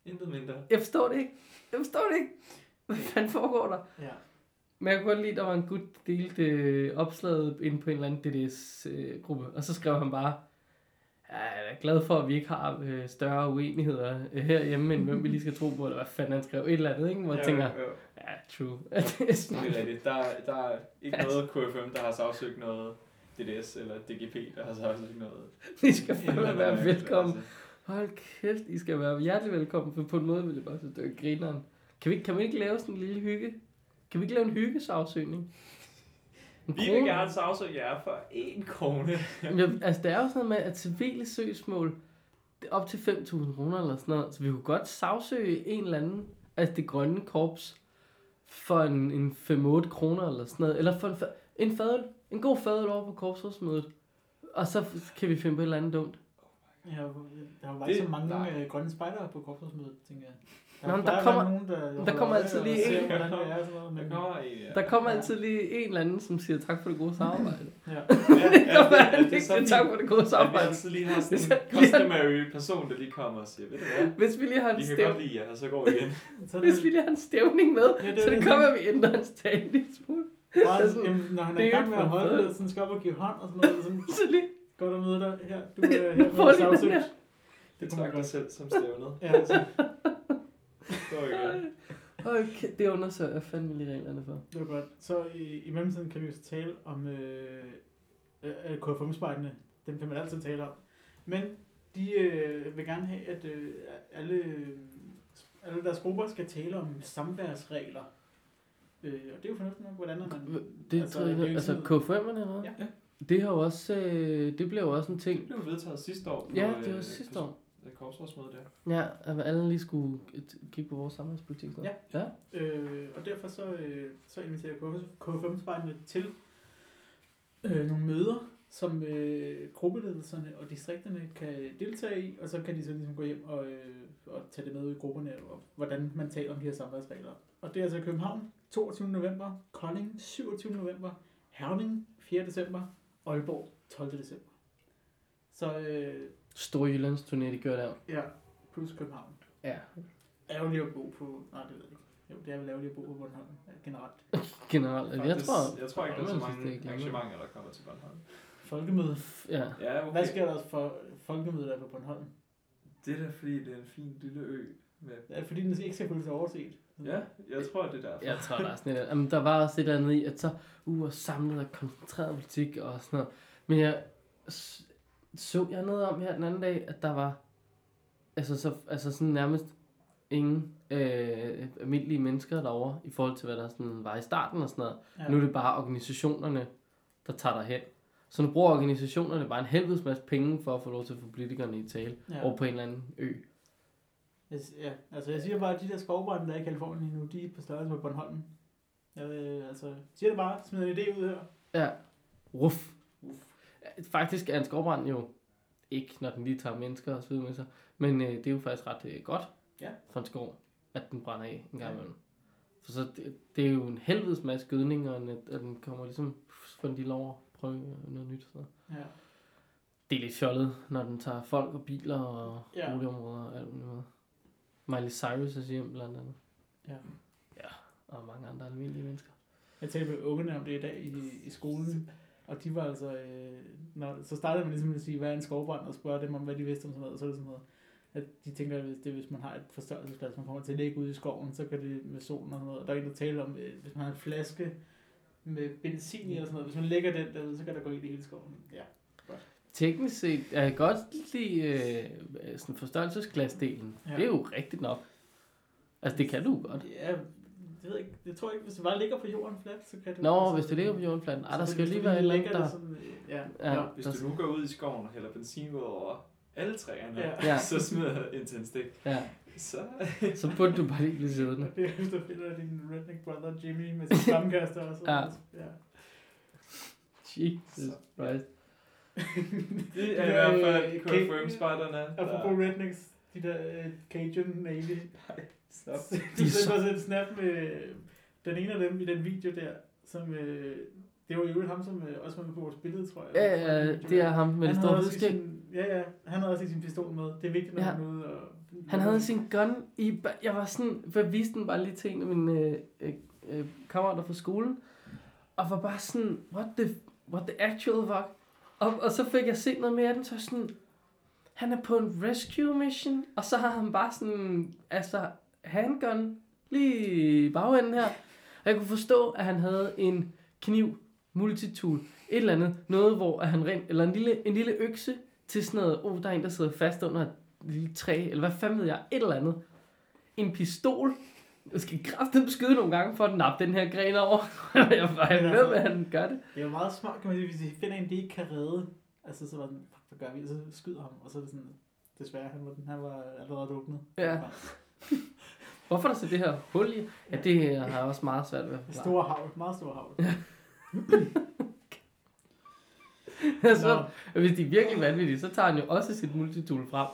Intet mindre. Jeg forstår det ikke. Jeg forstår det ikke. Hvad fanden foregår der? Ja. Men jeg kunne godt lide, at der var en gut, der delte øh, opslaget ind på en eller anden DDS-gruppe. og så skrev han bare, "Ja, jeg er glad for, at vi ikke har øh, større uenigheder øh, herhjemme, end hvem vi lige skal tro på, eller hvad fanden han skrev. Et eller andet, ikke? Hvor jeg tænker, jo, ja, true. det er sådan, Det er rigtigt. Der, er- der er ikke noget KFM, der har sagsøgt noget DDS eller DGP, der har sagsøgt noget. I skal fandme være velkommen. altså. Hold kæft, I skal være hjertelig velkommen, for på en måde vil det bare det er grineren. Kan vi, kan vi ikke lave sådan en lille hygge? Kan vi ikke lave en hyggesagsøgning? En Vi vil gerne sagsøge jer for én krone. Jamen, altså, det er jo sådan noget med, at civile søgsmål, det er op til 5.000 kroner eller sådan noget, så vi kunne godt sagsøge en eller anden, altså det grønne korps, for en, en 5-8 kroner eller sådan noget, eller for en, en fadøl, en god fadøl over på korpsrådsmødet, og så kan vi finde på et eller andet dumt. Ja, der var Det- ikke så mange nej. øh, grønne spejdere på korpsmødet, tænker jeg. Nå, men der kommer- nogen, der, der kommer altid lige en. er. Men, Der kommer. Der kommer altid lige en eller anden, som siger tak for det gode samarbejde. ja. Ja, ja, det tak for det gode at vi samarbejde. altid lige har Hvis sådan en han- lige har- customary person, der lige kommer og siger, ved du hvad, Hvis vi lige har en vi kan stæv... godt lide jer, og så går vi igen. Hvis vi lige har en stævning med, Ja, det så det kommer, at vi ændrer hans tale en lille smule. bare, jamen, når han er i gang med at holde det, sådan skal op og give hånd og sådan noget, sådan, Så lige... godt at møde dig her. Du er her sagsøgt. her. Det Det kunne man godt. selv som stævnet. Ja. Okay, det undersøger jeg fandme lige reglerne for. det var godt. Så i, i mellemtiden kan vi jo så tale om øh, øh, KFM-spejdene. Dem kan man altid tale om. Men de øh, vil gerne have, at øh, alle, øh, alle deres grupper skal tale om samværsregler. Øh, og det er jo fornuftigt nok, hvordan er man... Det Altså, det er altså KFM'erne eller hvad? Ja. Det har jo også, øh, det blev jo også en Det ting. blev vedtaget sidste år. Ja, det øh, var sidste år. På korpsrådsmødet der. Ja, at alle lige skulle kigge på vores samfundspolitik. Ja. ja. Øh, og derfor så, øh, så inviterer KFM-spejdene til øh, nogle møder, som øh, gruppeledelserne og distrikterne kan deltage i, og så kan de så ligesom gå hjem og, øh, og tage det med ud i grupperne, og hvordan man taler om de her samværsregler. Og det er altså København 22. november, Kolding 27. november, Herning 4. december, Aalborg 12. december. Så øh, Storjyllands turné, de gør der. ja, plus København. Ja. Ærgerligt at bo på, nej det ved jeg ikke. Jo, det er vel ærgerligt at bo på Bornholm generelt. Generelt. Jeg Faktisk, tror, jeg tror ikke, der er så jeg synes, mange er glimrende. arrangementer, der kommer til Bornholm. Folkemøde. ja. Ja, okay. Hvad sker der for folkemødet der på Bornholm? Det er da fordi, det er en fin lille ø. Med... Ja, fordi den ikke skal føle sig overset. Ja, jeg tror, det er derfor. Jeg tror, der er sådan et, jamen, der var også et eller andet i, at så uh, og samlet og koncentreret politik og sådan noget. Men jeg så jeg noget om her den anden dag, at der var altså, så, altså sådan nærmest ingen øh, almindelige mennesker derovre i forhold til, hvad der sådan var i starten og sådan noget. Ja. Nu er det bare organisationerne, der tager derhen. Så nu bruger organisationerne bare en helvedes masse penge for at få lov til at få politikerne i tale Ja. over på en eller anden ø. Jeg, ja, altså jeg siger bare, at de der skovbrænde, der er i Kalifornien nu, de er på størrelse med Bornholm. Jeg øh, altså, siger det bare, smider en idé ud her. Ja. Ruff. Faktisk er en skovbrand jo ikke, når den lige tager mennesker og så videre med sig. Men øh, det er jo faktisk ret øh, godt Ja. for en skov, at den brænder af en gang Ja. imellem. For så det, det er jo en helvedes masse gødning, og en, at den kommer ligesom for en lille over prøve noget nyt. Så. Ja. Det er lidt fjollet, når den tager folk og biler og Ja. ja. boligområder og alt muligt. Miley Cyrus er hjem blandt andet. Ja. Ja, og mange andre almindelige mennesker. Jeg talte med ungerne om det i dag i, i skolen, og de var altså, øh, når, så startede man ligesom at sige, hvad er en skovbrand, og spørge dem om, hvad de vidste om sådan noget, og så er det sådan noget, at de tænker, at hvis, det, hvis man har et forstørrelsesglas, man kommer til at ligge ude i skoven, så kan det med solen og sådan noget, og der er en, der taler om, øh, hvis man har en flaske med benzin i eller sådan noget, hvis man lægger den derude, så kan der gå ind i hele skoven. Ja. Teknisk set, jeg kan godt lide øh, sådan forstørrelsesglasdelen. Ja. Det er jo rigtigt nok. Altså, det kan du godt. Ja, det ved jeg ikke. Jeg tror ikke, hvis det bare ligger på jorden fladt, så kan det... Nå, hvis det ligger på jordfladen. Ej, der skal lige du være et eller der... det sådan, øh, ja, Ja. ja. Hvis der- du nu går ud i skoven og hælder benzin ud over alle træerne, Ja. så smider jeg intenst ikke. Ja. Så, Så burde du bare lige blive siddende. Det er du finder din redneck brother Jimmy med sin flammekaster og så. Ja. ja. Jesus Christ. det er i hvert fald øh, confirm Ca- spejderne. Apropos rednecks, de der uh, Cajun Navy. Stop. De er så- sendte os en snap med den ene af dem i den video der, som... Øh, det var jo ham, som øh, også var med på vores billede, tror jeg. Ja, ja, det er ham med det store hvidskæg. sin, Ja, ja. Han havde også sin pistol med. Det er vigtigt, når Ja. han er ude og... Han havde sin gun i... Jeg var sådan... For jeg viste den bare lige til en af mine øh, øh, øh, kammerater fra skolen. Og var bare sådan... What the, what the actual fuck? Og, og så fik jeg set noget mere af den, så sådan... Han er på en rescue mission, og så har han bare sådan... Altså, handgun lige i bagenden her. Og jeg kunne forstå, at han havde en kniv, multitool, et eller andet. Noget, hvor at han rent... Eller en lille, en lille økse til sådan noget... Oh, der er en, der sidder fast under et lille træ, eller hvad fanden ved jeg, et eller andet. En pistol. Jeg skal kraftigt skyde nogle gange for at nappe den her gren over. jeg var jeg ved, hvad han gør det. Det er jo meget smart, kan man sige, hvis de finder en, de ikke kan redde. Altså, så var den, hvad gør vi? Og så skyder ham, og så er det sådan, desværre, han var, den, han var allerede druknet. Ja. Hvorfor er der så det her hul i? Ja, det har jeg også meget svært ved at forklare. Store havl, meget store havl. så, hvis de er virkelig vanvittige, så tager han jo også sit multitool frem,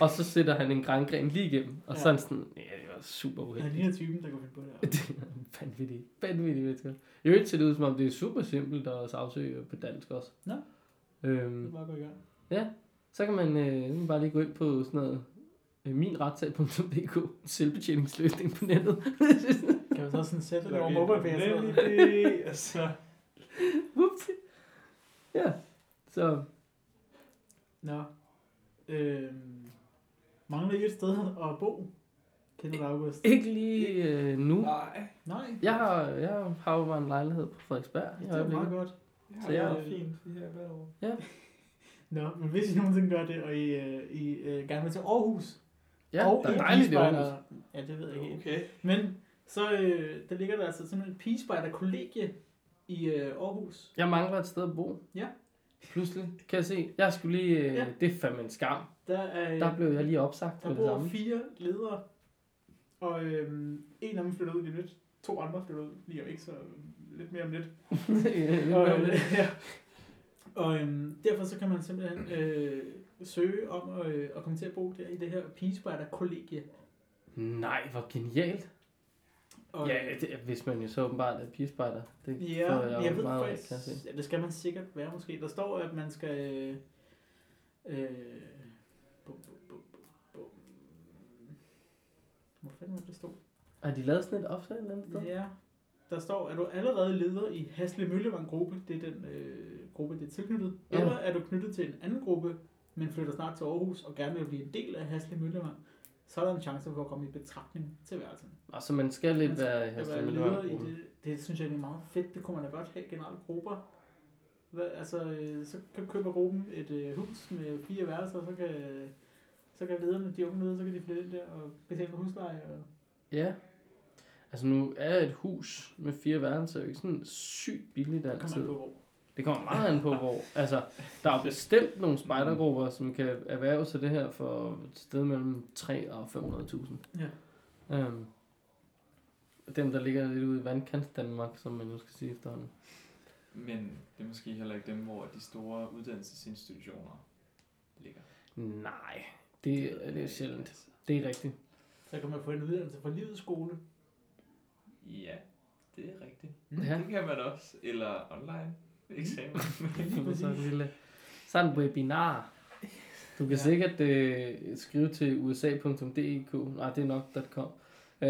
og så sætter han en grængren lige igennem. Og Ja. sådan sådan, ja, det var super Han uheldigt. ligner typen, der kunne finde på det. Det er vanvittigt. Vanvittigt, mennesker. I øvrigt ser det ud som om, det er super simpelt at sagsøge på dansk også. Nå. Øhm, Det er bare gå i gang. Så kan man, øh, så kan man bare lige gå ind på sådan noget øh, minretssag.dk, selvbetjeningsløsning på nettet. Kan man så sådan sætte det over mobile? Nemlig, altså. Whoopsie. Ja, så Nå. Øhm, mangler I et sted at bo? Kenneth August. ikke lige øh, nu. Nej, Nej. Jeg har, jeg har jo bare en lejlighed på Frederiksberg det er meget godt. Så jeg- det fint det her hvert år. Nå, men hvis I nogensinde gør det, og I, øh, I øh, gerne vil til Aarhus, Ja, og der er I dejligt i Aarhus. Ja, det ved jeg ikke helt. Okay. Men så øh, der ligger der altså simpelthen et pigespejder-kollegie i øh, Aarhus. Jeg mangler et sted at bo. Ja. Pludselig, kan jeg se. Jeg skulle lige, øh, Ja. det er fandme en skam. Der, er, Der blev jeg lige opsagt der med det bor samme. fire ledere, og øhm, en af dem flytter ud lige lidt. To andre flytter ud lige om ikke, så lidt mere om lidt. Og, øh, ja. Og øhm, derfor så kan man simpelthen øh, søge om at, øh, at komme til at bo der i det her pigespejder-kollegie. Nej, hvor genialt. Og, Ja, det, hvis man jo så åbenbart er pigespejder. Det Ja, får jeg, jeg ved meget faktisk, kan se. ja, det skal man sikkert være måske. Der står, at man skal... Øh, øh, bum, bum, bum, bum. Hvor fanden var det, stod? Har de lavet sådan et opslag et eller andet sted? Ja, der står, er du allerede leder i Hasle Møllevang gruppe, det er den øh, gruppe, det er tilknyttet, Ja. eller er du knyttet til en anden gruppe, men flytter snart til Aarhus og gerne vil blive en del af Hasle Møllevang, så er der en chance for at komme i betragtning til værelsen. Og så man skal lidt Man skal være Hasle Møllevang i det, det synes jeg er meget fedt. Det kunne man da godt have generelle grupper. Hvad, altså, øh, så kan køber gruppen et øh, hus med fire værelser, og så kan, så kan lederne, de unge ledere, så kan de flytte ind der og betale husleje. Og, Ja. Altså nu er et hus med fire værelser jo ikke sådan sygt billigt altid. man på hvor. Det kommer meget an på, hvor... Altså, der er bestemt nogle spejdergrupper, som kan erhverve sig det her for et sted mellem 3 og 500.000. Ja. Um, dem, der ligger lidt ude i vandkants Danmark, som man nu skal sige efterhånden. Men det er måske heller ikke dem, hvor de store uddannelsesinstitutioner ligger. Nej, det, er- det er sjældent. Det er rigtigt. Så kan man få en uddannelse fra livets skole. Ja, det er rigtigt. Ja. Det kan man også. Eller online eksamen. Lige så, en lille, så en webinar. Du kan Ja. sikkert øh, skrive til usa.dk. Nej, det er nok .com. Øh,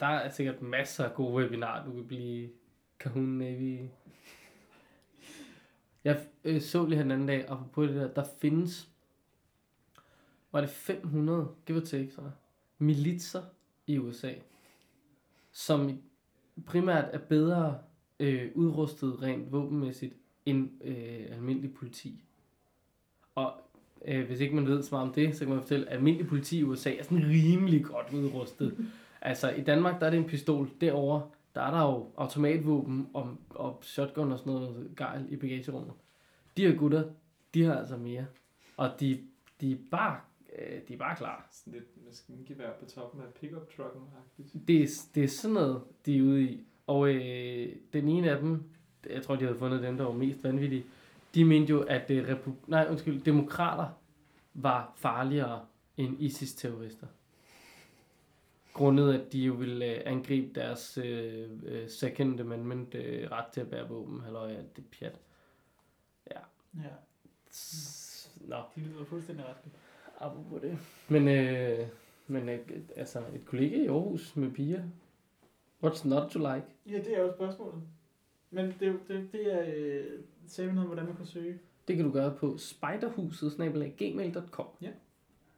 der er sikkert masser af gode webinarer, du kan blive Kahun Navy. Jeg øh, så lige her den anden dag, og på det der, der findes, var det 500, give or take, så, militser i USA, som primært er bedre øh, udrustet rent våbenmæssigt end øh, almindelig politi. Og øh, hvis ikke man ved så meget om det, så kan man fortælle, at almindelig politi i USA er sådan rimelig godt udrustet. altså i Danmark, der er det en pistol. Derovre, der er der jo automatvåben og, og shotgun og sådan noget gejl i bagagerummet. De her gutter, de har altså mere. Og de, de er bare øh, de er bare klar. Sådan lidt maskingevær på toppen af pickup trucken -agtigt. Det er, det er sådan noget, de er ude i. Og øh, den ene af dem, jeg tror, de havde fundet dem, der var mest vanvittige, de mente jo, at det repu- nej, undskyld, demokrater var farligere end ISIS-terrorister. Grundet, at de jo ville øh, angribe deres øh, øh, second amendment øh, ret til at bære våben, eller alt det pjat. Ja, S- Nå, de lyder fuldstændig ret. apropos det. Men, øh, men øh, altså, et kollega i Aarhus med piger, what's not to like? Ja, det er jo spørgsmålet. Men det, er jo- det, det er øh, noget om, hvordan man kan søge. Det kan du gøre på spiderhuset gmail.com. Ja.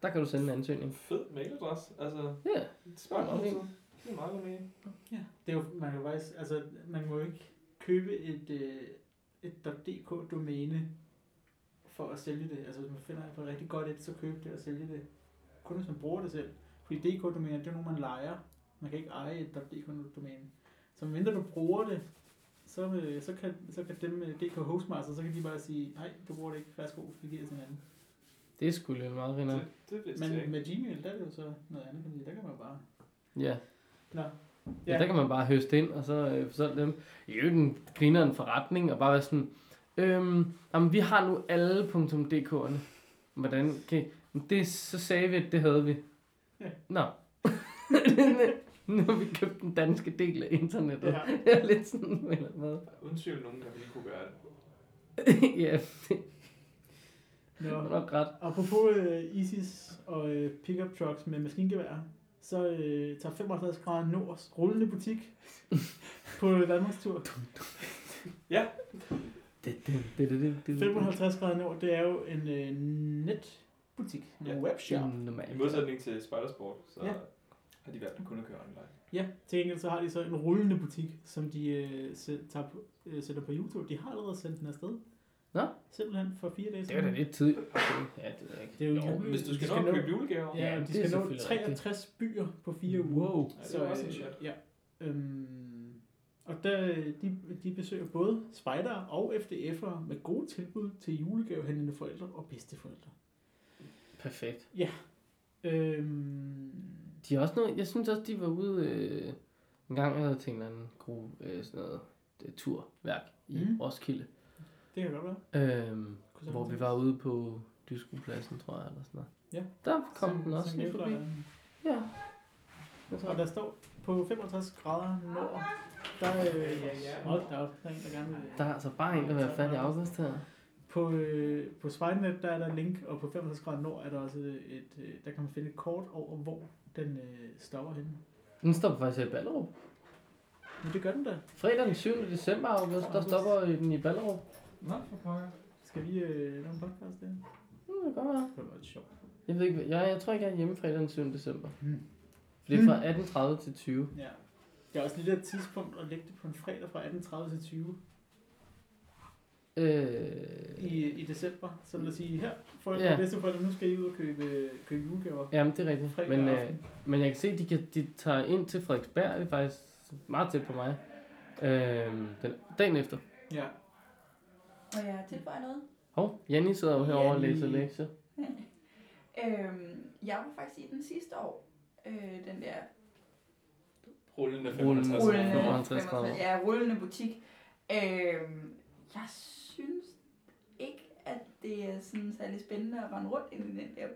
Der kan du sende en ansøgning. Fed mailadresse. Altså, Ja, spørgsmål. Det er meget god mening. Ja. Det er jo, man kan jo faktisk, altså, man må jo ikke købe et, øh, et .dk-domæne for at sælge det. Altså, hvis man finder et rigtig godt et, så køb det og sælge det. Kun hvis man bruger det selv. Fordi DK-domæner, det er nogle, man leger. Man kan ikke eje et .dk-domæne. Så mindre du bruger det, så, øh, så, kan, så kan dem med DK Hostmaster, så kan de bare sige, nej, du bruger det ikke, værsgo, vi giver det til en anden. det er sgu lidt meget rinder. Det, det Men med Gmail, der er det jo så noget andet, fordi der kan man bare... Ja. Nå. ja. der kan man bare høste ind, og så øh, så dem. I øvrigt en griner en forretning, og bare være sådan, øhm, jamen, vi har nu alle .dk'erne. Hvordan kan det, så sagde vi, at det havde vi. Ja. Nå. nu har vi købt den danske del af internettet. Ja. Jeg er lidt sådan, på en eller anden måde. Tvivl nogen, der lige kunne gøre det. ja, Nå. har nok ret. Apropos øh, ISIS og øh, pickup trucks med maskingevær, så øh, tager 55 grader Nords rullende butik på Danmarks tur. Ja, Det, det, det, det, det, det, 55 grader Nord, det er jo en øh, netbutik, en Ja. webshop. i modsætning til Spidersport, så Ja. Har de valgt at kun at køre online. Ja, til gengæld så har de så en rullende butik, som de øh, sæt, tager på, øh, sætter på YouTube. De har allerede sendt den afsted. Nå. Simpelthen for fire dage Det er da lidt tid. Ja, det ikke. Det er jo Jo, jule- Hvis du skal de nå at købe julegaver, Ja, Ja, de skal er nå selvfølgelig 63 byer på fire uger. Wow. Ja, det er også en øh, chat. ja. Øhm, og der, de, de besøger både spejder og FDF'ere med gode tilbud til julegavehandlende forældre og bedsteforældre. Perfekt. Øhm, De har også noget, jeg synes også, de var ude øh, en gang, jeg havde til en eller anden gruppe, øh, sådan noget øh, turværk i Mm. Roskilde, det kan godt være. øhm, hvor vi var ude på Dyskopladsen, tror jeg, eller sådan noget. Ja. Der kom Som- den også lige forbi. efterlejren. Ja. Jeg tror, Og der står på 65 grader nord, der, øh, hold da op, der er en, der gerne vil... der er altså bare en, der vil have fat i august her. På, øh, på Spejlnet, der er der link, og på 65 grader nord er der også et, øh, der kan man finde et kort over, hvor den øh, stopper henne. Den stopper faktisk i Ballerup. Men det gør den da. Fredag den 7. december, august, der stopper den i Ballerup. Nå, for pokker. Skal vi øh, lave en podcast der? Mm, det kan godt være. Det være lidt sjovt. Jeg ved ikke, jeg, jeg tror ikke, jeg er hjemme fredag den 7. december. Hmm. For det er fra 18.30 til 20. Ja. Det er også lidt af et tidspunkt at lægge det på en fredag fra 18.30 til 20 Øh, i, i december. Så vil jeg sige, her, forældre Ja. og bedsteforældre, nu skal I ud og købe, købe julegaver. Jamen, det er rigtigt. Fredag Men, øh, men jeg kan se, at de, kan, de tager ind til Frederiksberg. Det er faktisk meget tæt på mig. Øh, den, dagen efter. Ja. Og jeg tilføjer noget. Hov, Janni sidder jo herovre og læser lektier. Øhm, jeg var faktisk i den sidste år. Øh, den der Rullende Rullende. 55 rullende, 55 grader. ja, rullende butik. Øhm, jeg synes ikke, at det er sådan særlig spændende at rende rundt ind i den der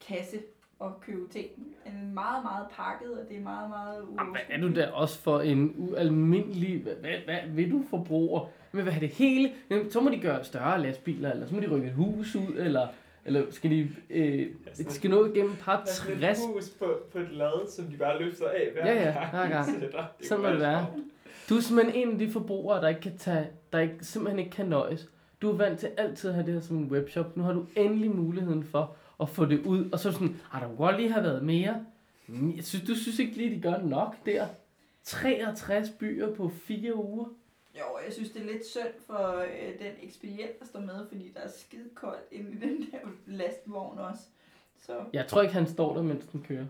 kasse og købe ting. Den er meget, meget pakket, og det er meget, meget Jamen, hvad er du der også for en ualmindelig... Hvad, hvad, hvad vil du forbruger? Men hvad er det hele? Jamen, så må de gøre større lastbiler, eller så må de rykke et hus ud, eller, eller skal de øh, sådan- skal nå igennem et par Der er sådan 60 et hus på, på et lad, som de bare løfter af hver Ja, ja, gang. hver gang. Så det er- det Sådan må det være. Du er simpelthen en af de forbrugere, der ikke kan tage, der ikke, simpelthen ikke kan nøjes. Du er vant til altid at have det her som en webshop. Nu har du endelig muligheden for at få det ud. Og så sådan, har der kunne godt lige have været mere? Jeg synes, du synes ikke lige, de gør nok der. 63 byer på fire uger. Jo, jeg synes, det er lidt synd for øh, den ekspedient, der står med, fordi der er skide koldt inde i den der lastvogn også. Så Jeg tror ikke, han står der, mens den kører.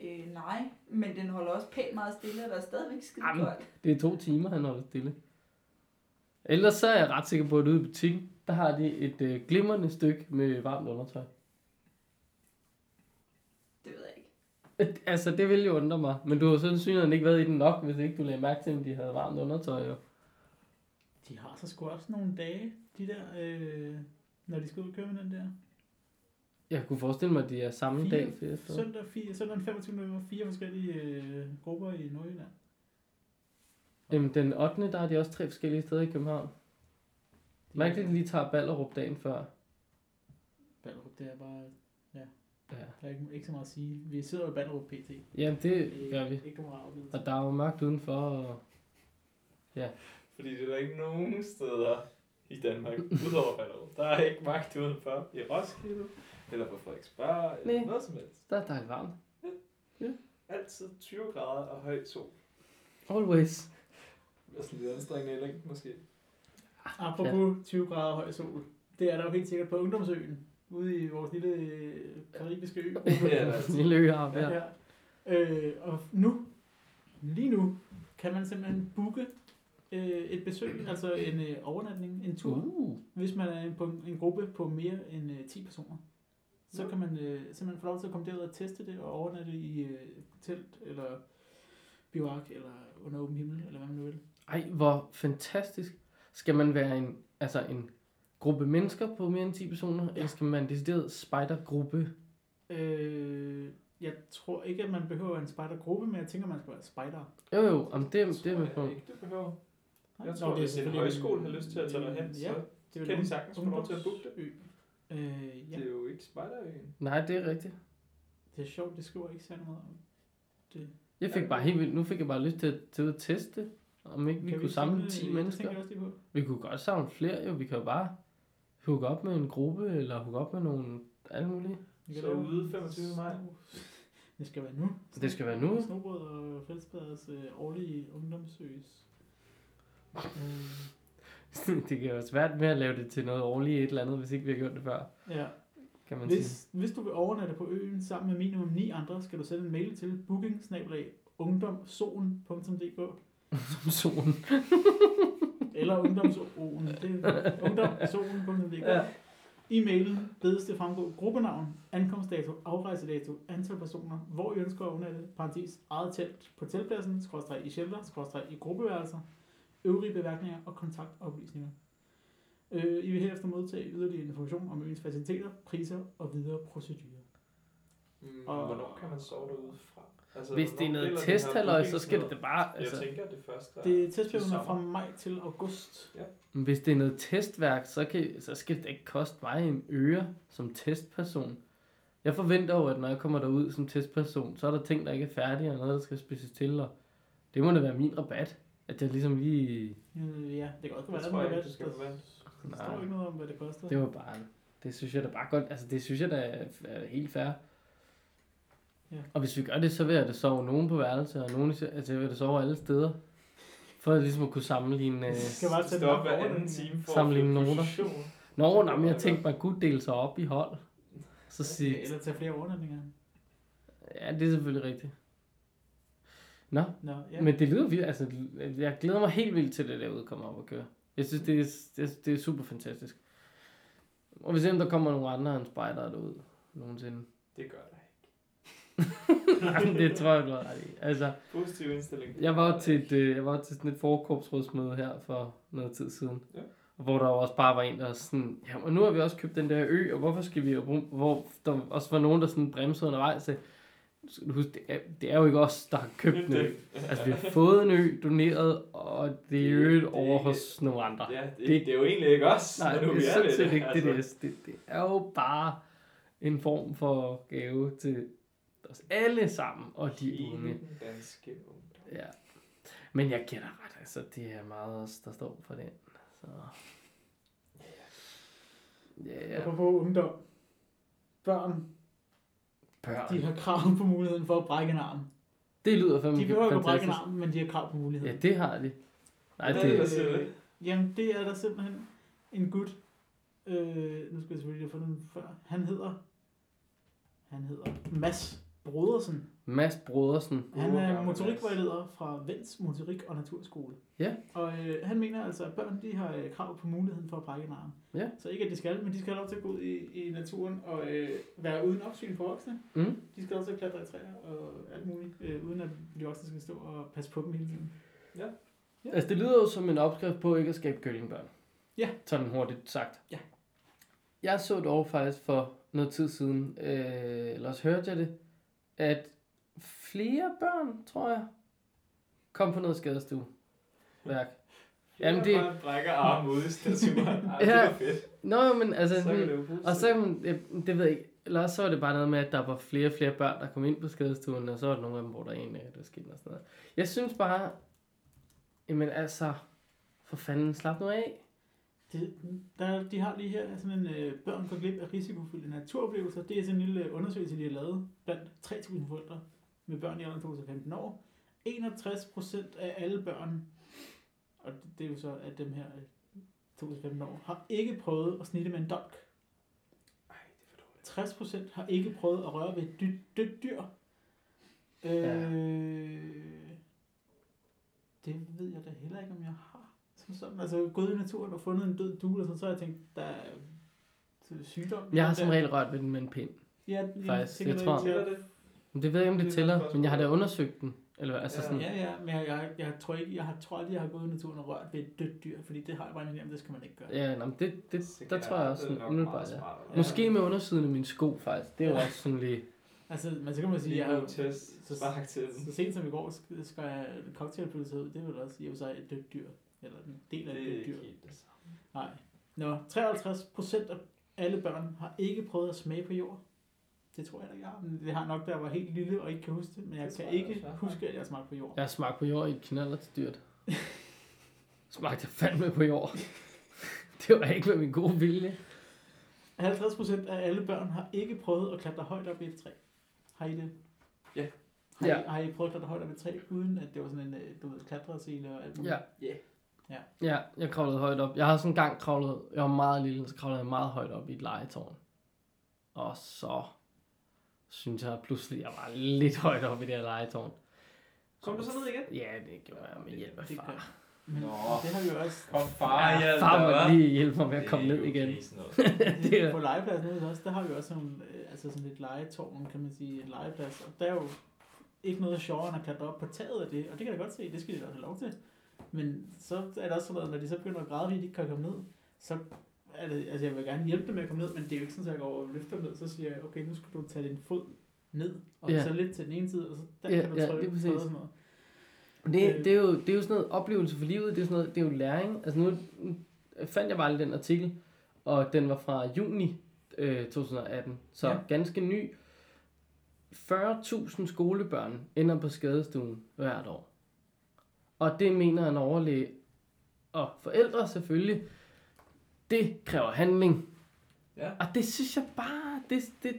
øh, nej, men den holder også pænt meget stille, og der er stadigvæk skide Jamen. koldt. Det er to timer, han holder stille. Ellers så er jeg ret sikker på, at ude i butikken, der har de et øh, glimrende stykke med varmt undertøj. Det ved jeg ikke. Øh, Altså, det ville jo undre mig. Men du har sådan synligheden ikke været i den nok, hvis ikke du lagde mærke til, om de havde varmt undertøj. Jo. De har så sgu også nogle dage, de der, øh, når de skal ud og køre med den der. Jeg kunne forestille mig, at de er samme Fire. dag. Fire. Søndag, fire, søndag den 25. november, fire forskellige øh, grupper i Nordjylland. Jamen, den 8. der har de også tre forskellige steder i København. Mærkeligt, at de lige tager Ballerup dagen før. Ballerup, det er bare, Ja. der er ikke, ikke så meget at sige. Vi sidder jo i Ballerup PT. Jamen, det gør vi. Ikke oplevelse. Og der er jo mørkt udenfor, og Fordi det er der ikke nogen steder i Danmark, udover Ballerup. Der er ikke magt udenfor i Roskilde, eller på Frederiksberg, eller Nej. noget som helst. der er dejligt varmt. Altid 20 grader og høj sol. Always. Det er sådan lidt anstrengende i længden måske. Apropos 20 grader høj sol. Det er der jo helt sikkert på Ungdomsøen. Ude i vores lille øh, karibiske ø. Ja, der er Lille ø Ja, her. her. Øh, og nu, lige nu, kan man simpelthen booke øh, et besøg, altså en øh, overnatning, en tur, Uh. hvis man er på en, en gruppe på mere end øh, 10 personer. Så kan man øh, simpelthen få lov til at komme derud og teste det og overnatte i øh, telt eller bivak eller under åben himmel, eller hvad man nu vil. Ej, hvor fantastisk. Skal man være en, altså en gruppe mennesker på mere end 10 personer, ja. eller skal man decideret spejdergruppe? Øh, jeg tror ikke, at man behøver en spejdergruppe, men jeg tænker, man skal være spejder. Jo jo, om det, det er tror med jeg på. ikke, det behøver. Jeg nå, tror, det er hvis en højskole har lyst til at tage dig hen, ja, så det er kan de sagtens få lov til at booke det. Øh, ja, det er jo ikke Spejderøen. Nej, det er rigtigt. det er sjovt, det skriver ikke særlig meget om. Det. Jeg fik bare helt vildt, nu fik jeg bare lyst til at tage ud og teste, om ikke vi Kan kunne samle samle- 10 det mennesker. tænker jeg også. Vi kunne godt samle flere jo, vi kan jo bare hooke op med en gruppe, eller hooke op med nogle alle mulige. Vi kan Så ude 25. maj. Det skal være nu. Det skal være nu. Snobrød og Fællesbadets øh, årlige ungdomsøs. Øh, det kan jo være svært med at lave det til noget årligt et eller andet, hvis ikke vi har gjort det før, ja. kan man sige. Hvis, hvis du vil overnatte på øen sammen med minimum 9 andre, skal du sende en mail til booking ungdomsoen.dk Som solen. eller ungdomsoen. Det er ungdomsoen.dk. Ja. I mailen bedes det fremgå gruppenavn, ankomstdato, afrejsedato, antal personer, hvor I ønsker at overnatte, parentes, eget telt på teltpladsen, skrådstræk i shelter, skrådstræk i gruppeværelser, øvrige bemærkninger og kontaktoplysninger. Øh, I vil herefter modtage yderligere information om øens faciliteter, priser og videre procedurer. Mm, Og- hvornår kan man sove derude fra? Altså, Hvis det er noget testhalløj, så skal det da bare... Jeg Altså, tænker, det første er... Det er testperioden er fra maj til august. hvis det er noget testværk, så, kan, så skal det ikke koste mig en øre som testperson. Jeg forventer jo, at når jeg kommer derud som testperson, så er der ting, der ikke er færdige, og noget, der skal spidses til, og det må da være min rabat. At jeg ligesom lige... Øh, ja, det kan også være, Det at jeg der, ikke, du skal der, der står ikke noget om, hvad det koster. Det var bare... Det synes jeg da bare godt... Altså, det synes jeg da er, er helt fair. Ja. Og hvis vi gør det, så vil jeg da sove nogen på værelse, og nogen, altså jeg vil da sove alle steder. For at ligesom at kunne sammenligne... Øh... skal bare Det tage op hver anden time for Sammenligne at noter. Nå, nej, men jeg tænkte, man kunne dele sig op i hold. Så sige, Eller tage flere overnatninger. ja, det er selvfølgelig rigtigt. Nå, Nå, ja. men det lyder vildt, altså, jeg glæder mig helt vildt til, at det derude kommer op og køre. Jeg synes, det er, det, det er super fantastisk. Og vi ser, om der kommer nogle andre end spejdere derud nogensinde. Det gør der ikke. Det tror jeg, du har ret i. Altså, Positiv indstilling. jeg var jo til, et, øh, jeg var til sådan et forkorpsrådsmøde her for noget tid siden. Ja. Hvor der jo også bare var en, der sådan, ja, og nu har vi også købt den der ø, og hvorfor skal vi, og hvor der også var nogen, der sådan bremsede undervejs, så skal du huske, det er, det er jo ikke os, der har købt en ø. Altså, vi har fået en ø doneret, og det er Det- det er over hos nogle andre. Ja, det, Det- det, det, er jo egentlig ikke os, Nej, det nu vi er sådan set ikke det, det, altså. er. det, det er jo bare en form for gave til os alle sammen, og de Hele unge. danske ungdom. Ja. Men jeg gætter ret, altså det er meget os, der står for den. Så. Ja, ja. Apropos ungdom. Børn, Børn. de har krav på muligheden for at brække en arm. Det lyder fandme De behøver ikke at brække en arm, men de har krav på muligheden. Ja, det har de. Nej, er det, det, siger det? Jamen, det er der simpelthen en gut. Øh, nu skal jeg selvfølgelig have fundet den før. Han hedder, han hedder Mads Brodersen. Mads Brodersen. Han er motorikvejleder fra Vents Motorik- og Naturskole. Ja. Og øh, han mener altså, at børn de har øh, krav på muligheden for at brække en arm. Ja. Så ikke at de skal, men de skal have lov til at gå ud i, i naturen og øh, være uden opsyn for voksne. Mm. De skal også klatre i træer og alt muligt, øh, uden at de voksne skal stå og passe på dem hele tiden. Altså, det lyder jo som en opskrift på ikke at skabe kølingbørn. Ja. Sådan hurtigt sagt. Ja. Jeg så dog faktisk for noget tid siden, øh, eller også hørte jeg det, at flere børn, tror jeg, kom på noget skadestue. Værk. Jamen, det- Man brækker armen ude i staturen. Ej, det Ja. er fedt. Nå, men altså, Så kan det og så, kan man- det, det ved jeg ikke, eller også så var det bare noget med, at der var flere og flere børn, der kom ind på skadestuen, og så var der nogle af dem, hvor der egentlig der skete og sådan noget. Jeg synes bare, jamen altså, for fanden, slap nu af. Det, der, de har lige her sådan en øh, børn går glip af risikofyldte naturoplevelser. Det er sådan en lille undersøgelse, de har lavet blandt 3.000 forældre med børn i alderen 2-15 år. 61 procent af alle børn, og det, det er jo så af dem her øh, 2-15 år, har ikke prøvet at snitte med en dolk. Ej, det er for dårligt. 60 procent har ikke prøvet at røre ved et dy- dødt dyr. Øh, Det ved jeg da heller ikke, om jeg har. Som sådan, altså gået i naturen og fundet en død duel, og sådan, så har jeg tænkt, der er sygdom. Jeg har som regel rørt ved den med en pind. Ja, faktisk, jeg det tror- det? Men det ved jeg ikke, om det Det er tæller, men jeg har da undersøgt den. Eller altså Ja. sådan, Ja, ja, men jeg, jeg, jeg, tror ikke, jeg har, tror aldrig, jeg har gået i naturen og rørt ved et dødt dyr, fordi det har jeg bare en det skal man ikke gøre. ja, nå, men det, det, Så der tror jeg også sådan umiddelbart, ja. Måske med undersiden af min sko, faktisk. Det er jo Ja. også sådan lige... Altså, men så kan man sige, Lige jeg har test. så, den. så sent som i går sk- skal jeg cocktailpølse ud, det er vel også i og sig et dødt dyr, eller en del af Det et er ikke dyr. helt det samme. Nej. Nå, 53 procent af alle børn har ikke prøvet at smage på jord. Det tror jeg da ikke, jeg har. Men det har nok, da jeg var helt lille og ikke kan huske det. Men jeg Det kan ikke jeg huske, at jeg har smagt på jord. Jeg har smagt på jord i et knaller til dyrt. Smagte jeg fandme på jord. det var ikke med min gode vilje. 50 procent af alle børn har ikke prøvet at klatre højt op i et træ. Har I det? Ja. Har, Ja. I, har I prøvet at klatre højt op i et træ, uden at det var sådan en, øh, du ved, klatresele og alt muligt? Ja. Ja. Ja, jeg kravlede højt op. Jeg har sådan en gang kravlet, jeg var meget lille, så kravlede jeg meget højt op i et legetårn. Og så synes jeg pludselig, jeg var lidt højt op i det her legetårn. Kom du så ned igen? Ja, det gjorde jeg med hjælp af Det far. Nå. det har vi jo også. Kom far, Ja, hjælp far hva'? lige hjælpe mig med at komme ned igen. Det er- På legepladsen ude os, der har vi også sådan, øh, altså sådan et legetårn, kan man sige, en legeplads. Og der er jo ikke noget sjovere end at klatre op på taget af det, og det kan jeg godt se, det skal de da også have lov til. Men så er der også sådan noget, når de så begynder at græde, fordi de ikke kan komme ned, så er det, altså jeg vil gerne hjælpe dem med at komme ned, men det er jo ikke sådan, at jeg går over og løfter dem ned, så siger jeg, okay, nu skal du tage din fod ned, og Ja. så lidt til den ene side, og så der Ja, kan du trykke lige på præcis. og sådan noget. Det, det, er jo, det er jo sådan noget oplevelse for livet, det er, sådan noget, det er jo læring. Altså nu nu fandt jeg bare den artikel, og den var fra juni øh, 2018, så ja. ganske ny. 40.000 skolebørn ender på skadestuen hvert år. Og det mener en overlæge, og forældre selvfølgelig, det kræver handling. Ja. Og det synes jeg bare, det, det,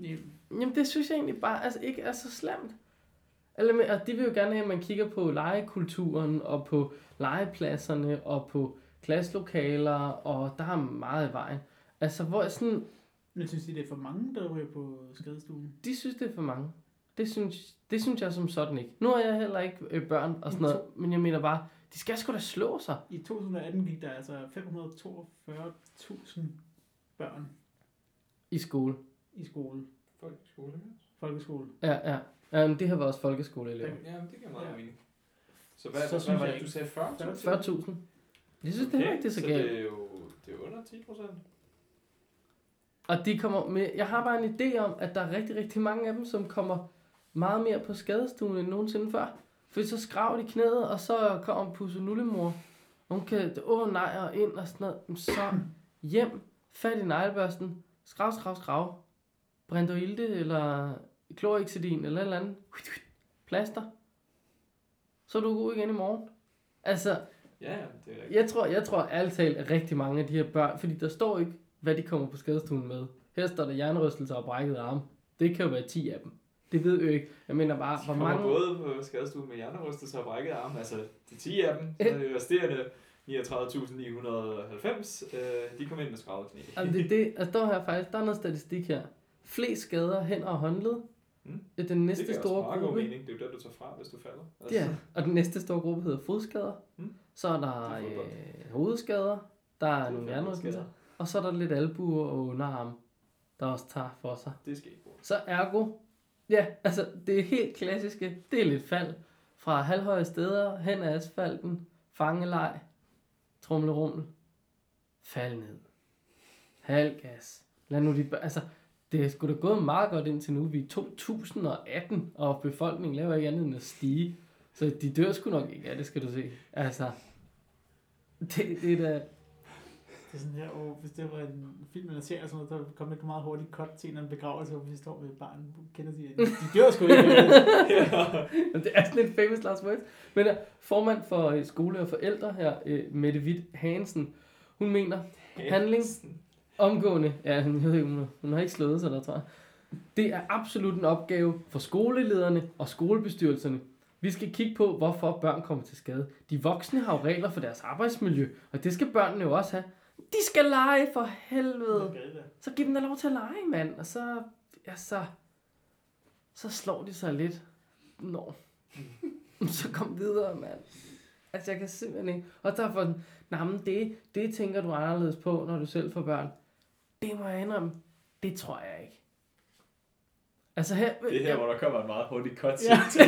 Ja, Jamen det synes jeg egentlig bare altså, ikke er så slemt. Eller, og de vil jo gerne have, at man kigger på legekulturen, og på legepladserne, og på klasselokaler, og der er meget i vejen. Altså, hvor sådan, Men synes I, det er for mange, der ryger på skadestuen? de synes, det er for mange. Det synes, det synes jeg som sådan ikke. Nu har jeg heller ikke øh, børn og sådan noget, men jeg mener bare, de skal sgu da slå sig. I 2018 gik der altså 542.000 børn I skole. i skole, Folkeskole, folkeskole. Ja, ja. Jamen, det her var også folkeskoleelever. Ja, men det giver meget Ja. mening. Så hvad, Så så hvad synes var jeg det, du sagde 40? 40.000. Jeg synes, okay, det er ikke det er så så galt. det er jo det er under 10 procent. Og de kommer med, jeg har bare en idé om, at der er rigtig, rigtig mange af dem, som kommer meget mere på skadestuen end nogensinde før. For så skraver de knæet, og så kommer pussenullemor. Hun kan, åh nej, og ind og sådan noget. Så hjem, fat i neglebørsten, skrav, skrav, skrav. Brindoilde, eller klorexidin, eller et eller andet. Plaster. Så er du god igen i morgen. Altså, Ja, ja, det er rigtigt. jeg tror, jeg tror ærligt talt, rigtig mange af de her børn, fordi der står ikke, hvad de kommer på skadestuen med. Her står der hjernerystelser og brækket arm. Det kan jo være 10 af dem. Det ved jeg ikke. Jeg mener bare, De hvor kommer mange... både på skadestuen med hjernerystelser og brækket arm. Altså, de 10 af dem, så er det resterende 39.990, øh, de kom ind med skravet knæ. Altså, det, det, altså, der, her faktisk, der er noget statistik her. Flest skader hænder og håndled. Mm. Den næste det store gruppe. mening. Det er jo der, du tager fra, hvis du falder. Altså, Ja, og den næste store gruppe hedder fodskader. Mm. Så er der Det er øh, hovedskader, der er nogle fandme hjernerystelser, og så er der lidt albuer og underarm, der også tager for sig. Det skal ikke bruge. Så ergo, ja, altså det er helt klassiske, det er lidt fald fra halvhøje steder hen ad asfalten, fangeleg, trumlerummel, fald ned, halvgas. Lad nu de, bør- altså det er sgu da gået meget godt indtil nu. Vi er 2018, og befolkningen laver ikke andet end at stige. Så de dør sgu nok ikke Ja, det, skal du se. Altså, det, det er da... Det er sådan her, og hvis det var en film eller serie, eller sådan noget, der kom et meget hurtigt cut til en eller anden begravelse, hvor vi står med et barn. Kender de, de dør sgu ikke. Men det er sådan et famous last words. Men uh, formand for uh, skole og forældre her, uh, Mette Witt Hansen, hun mener, Handling. omgående, ja, hun, jeg ved ikke, hun, hun har ikke slået sig der, tror jeg. Det er absolut en opgave for skolelederne og skolebestyrelserne. Vi skal kigge på, hvorfor børn kommer til skade. De voksne har jo regler for deres arbejdsmiljø, og det skal børnene jo også have. De skal lege for helvede. Så giv dem da lov til at lege, mand. Og så, ja, så, så slår de sig lidt. Nå. så kom videre, mand. Altså, jeg kan simpelthen ikke. Og derfor, sådan, nej, men det, det tænker du anderledes på, når du selv får børn. Det må jeg indrømme. Det tror jeg ikke. Altså her... Det er her, hvor der kommer en meget hurtig cut til Ja. 10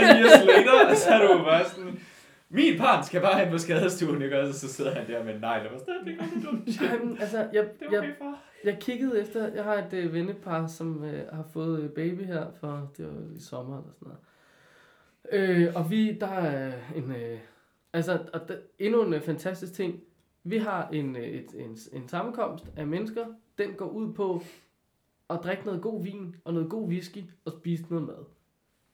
years later, og så er du bare sådan, min barn skal bare hen på skadestuen, ikke? Og så sidder han der med en negl, og bare, det går det dumt. Jamen, altså, jeg, Det er jeg, far. Jeg kiggede efter, jeg har et øh, vennepar, som øh, har fået øh, baby her, for det var i sommer eller sådan noget. Øh, og vi, der er en, øh, altså, og der, endnu en øh, fantastisk ting. Vi har en, øh, et, en, en sammenkomst af mennesker, den går ud på at drikke noget god vin og noget god whisky og spise noget mad.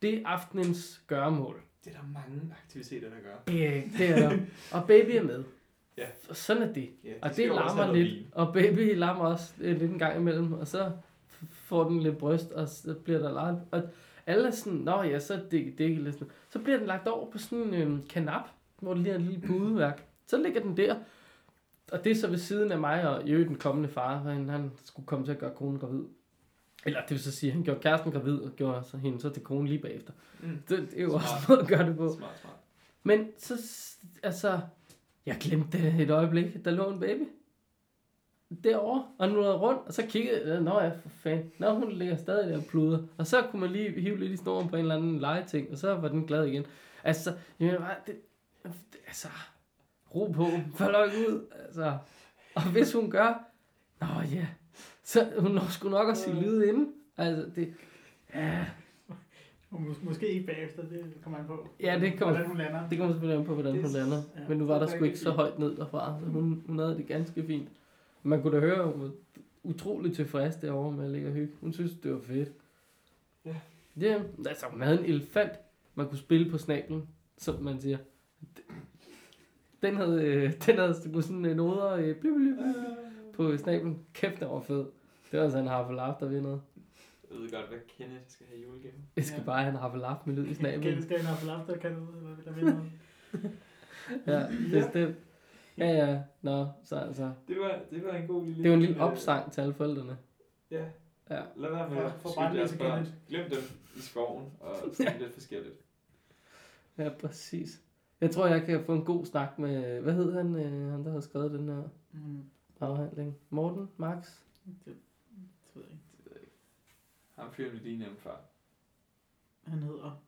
Det er aftenens gøremål. Det er der mange aktiviteter, der gør. Det, det er der. Og baby er med. Ja. Og sådan er det. Ja, de Og det larmer lidt, vin. og baby larmer også øh, lidt en gang imellem, og så får den lidt bryst, og så bliver der lagt, og alle er sådan, nå ja, så er det, det ikke lidt sådan. Så bliver den lagt over på sådan en øh, kanap, hvor der lige er et lille pudeværk. Så ligger den der, og det er så ved siden af mig, og i øvrigt den kommende far, for han, han skulle komme til at gøre konen gravid. Eller det vil så sige, at han gjorde kæresten gravid, og gjorde så hende så til konen lige bagefter. Mm. Det, det er jo også Smart. noget at gøre det på. Smart, smart. Men så, altså, jeg glemte det et øjeblik, der lå en baby. Derovre, og nu er rundt, og så kiggede jeg, nå ja, for fanden, nå hun ligger stadig der og pluder. Og så kunne man lige hive lidt i snoren på en eller anden legeting, og så var den glad igen. Altså, jeg mener bare, det, det, altså, ro på, ikke ud, altså. Og hvis hun gør, nå ja, så hun når sgu nok at sige lyd inden. Altså, det, ja, mås- måske ikke bagefter, det kommer an på. Ja, det kommer- Hvordan hun lander. Det kommer selvfølgelig an på, hvordan Det- hun lander. ja, Men nu var der er sgu ikke så højt ned derfra. Så hun, hun havde det ganske fint. Man kunne da høre, hun var utrolig tilfreds derovre med at ligge og hygge. Hun synes, det var fedt. Ja. Ja, altså hun havde en elefant, man kunne spille på snablen, som man siger. Den havde, øh, den havde sådan en noder øh, blip, blip, blip, på snablen. Kæft, den var fed. Det var sådan en harfelaf, der vindede. Jeg ved godt, hvad Kenneth skal have i julegave. Jeg skal Ja. bare have en harfelaf med lyd i Kan snablen. skal have en after kan du, eller der vil noget. Ja, bestemt. Ja, ja. Nå, så altså. Det var, det var en god lille... Det er jo en lille opsang til alle forældrene. Ja. Ja. Lad være med at for skyde jeres børn. Kenneth. Glem dem i skoven og tænk lidt forskelligt. Ja, præcis. Jeg tror, jeg kan få en god snak med, hvad hed han, øh, han der har skrevet den her Mm, afhandling? Morten? Max? det, det ved jeg ikke. Det ved jeg ikke. Ham fyren vi lige nævnte før. Han hedder...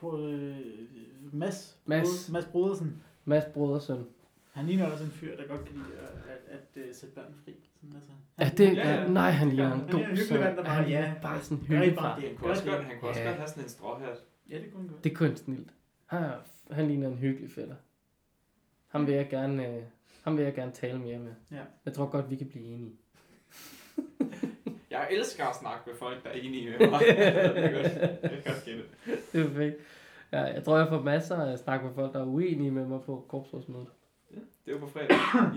På øh, Mads. Mads. Brod- Mads Brodersen. Mads Brodersøn. Han ligner også en fyr, der godt kan lide at, at, at, at sætte børn fri. Sådan, altså. Ja, Han- det, Ja, ja, ja. nej, han ligner Han en er god en hyggelig søn. mand, der bare, Han ja, bare sådan hyggelig bare far. det. Han kunne også godt, han kunne også Ja. godt have sådan en stråhat. Ja, det kunne han godt. Det kunne han snilt. Han, er- han ligner en hyggelig fætter. Ham vil jeg gerne, øh, ham vil jeg gerne tale mere med. Ja. Jeg tror godt, vi kan blive enige. Jeg elsker at snakke med folk, der er enige med mig. det er godt. Det er godt. Det er perfekt. Ja, jeg tror, jeg får masser af snak med folk, der er uenige med mig på korpsrådsmødet. Ja, det er jo på fredag,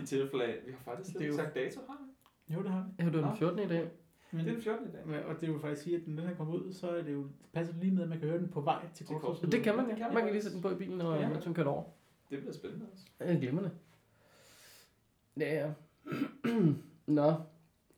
i tilfælde af, vi har faktisk Det er slet ikke jo- sagt dato, har vi? Jo, det har vi. Ja, det var den Nå. 14. i dag. Men, Det er den 14. i dag. Og det er jo faktisk sige, at når den her kommer ud, så er det jo, passer lige med, at man kan høre den på vej til korpsrådet. Det kan man, Det ja. kan man Man kan lige sætte den på i bilen, og Ja. man kører over. Det bliver spændende også. Ja, glimrende. Ja, ja. Nå,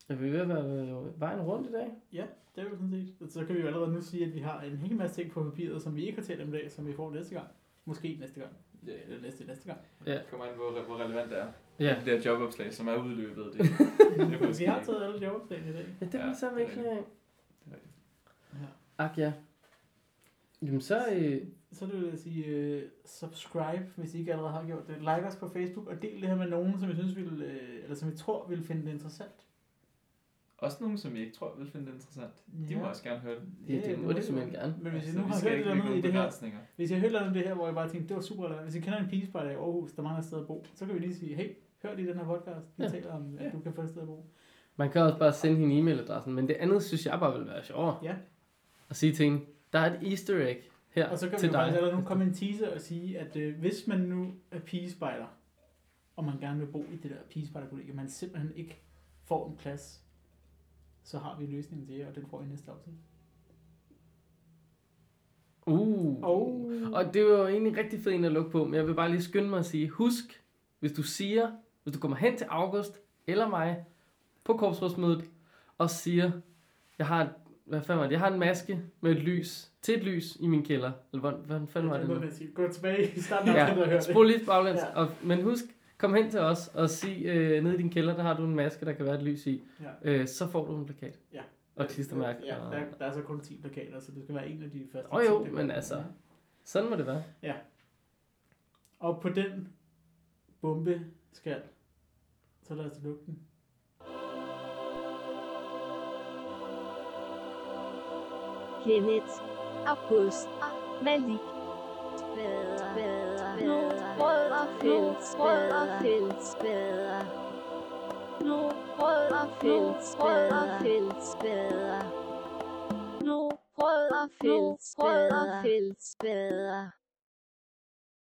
Er vi ved at være vejen rundt i dag? Ja, det er jo sådan set. Så kan vi jo allerede nu sige, at vi har en hel masse ting på papiret, som vi ikke har talt om i dag, som vi får næste gang. Måske næste gang. Ja, Eller næste næste gang. Ja. det kommer an, hvor, hvor relevant det er. Ja. Det der jobopslag, som er udløbet. Det, det Vi har taget alle jobopslagene i dag. Ja, det Ja, så er af. Det er rigtigt. Ja. Ak ja. Jamen så, øh, Så vil jeg sige uh, subscribe, hvis I ikke allerede har gjort det. Like os på Facebook, og del det her med nogen, som I synes vil, uh, eller som I tror vil finde det interessant. Også nogen, som jeg ikke tror vil finde det interessant. De må også gerne høre det. ja, det må de simpelthen gerne. Men hvis I Altså, nu vi har hørt det andet i det her, hvis I har hørt noget om det her, hvor jeg bare tænkte, det var super relevant. Hvis I kender en pigespejder i Aarhus, der mangler et sted at bo, så kan vi lige sige, hey, hør lige den her podcast. Vi Ja. taler om, at Ja. du kan få et sted at bo. Man kan også bare sende hende e-mailadressen, men det andet synes jeg bare vil være sjovere. Ja. At sige til hende, der er et easter egg her Og så kan vi til jo faktisk dig. allerede nu komme en teaser og sige, at øh, hvis man nu er pigespejder, og man gerne vil bo i det der pigespejderkollegie, man simpelthen ikke får en plads, så har vi løsningen til jer, og den får I næste afsnit. Uh. Og, Og det var jo egentlig rigtig fedt en at lukke på, men jeg vil bare lige skynde mig at sige, husk, hvis du siger, hvis du kommer hen til August eller mig på korpsrådsmødet og siger, jeg har, hvad fanden var det, jeg har en maske med et lys, til et lys i min kælder. Eller hvordan, hvordan fanden var det nu? Gå tilbage i starten af afsnittet og hør Ja, det. spol lidt baglæns. Ja. Og, men husk, kom hen til os og sig, øh, nede i din kælder, der har du en maske, der kan være et lys i. Ja. Øh, så får du en plakat. Ja. Og klistermærke. Ja, og- der, der er så kun 10 plakater, så det skal være en af de første Åh 10, jo, men altså. Sådan må det være. Og på den bombe skal, så lad os lukke den. Kenneth, August, Malik, Spader, nu Rød og fælles, Rød. Nu rødder findes bedre, Rød og. Nu rødder findes bedre, Rød.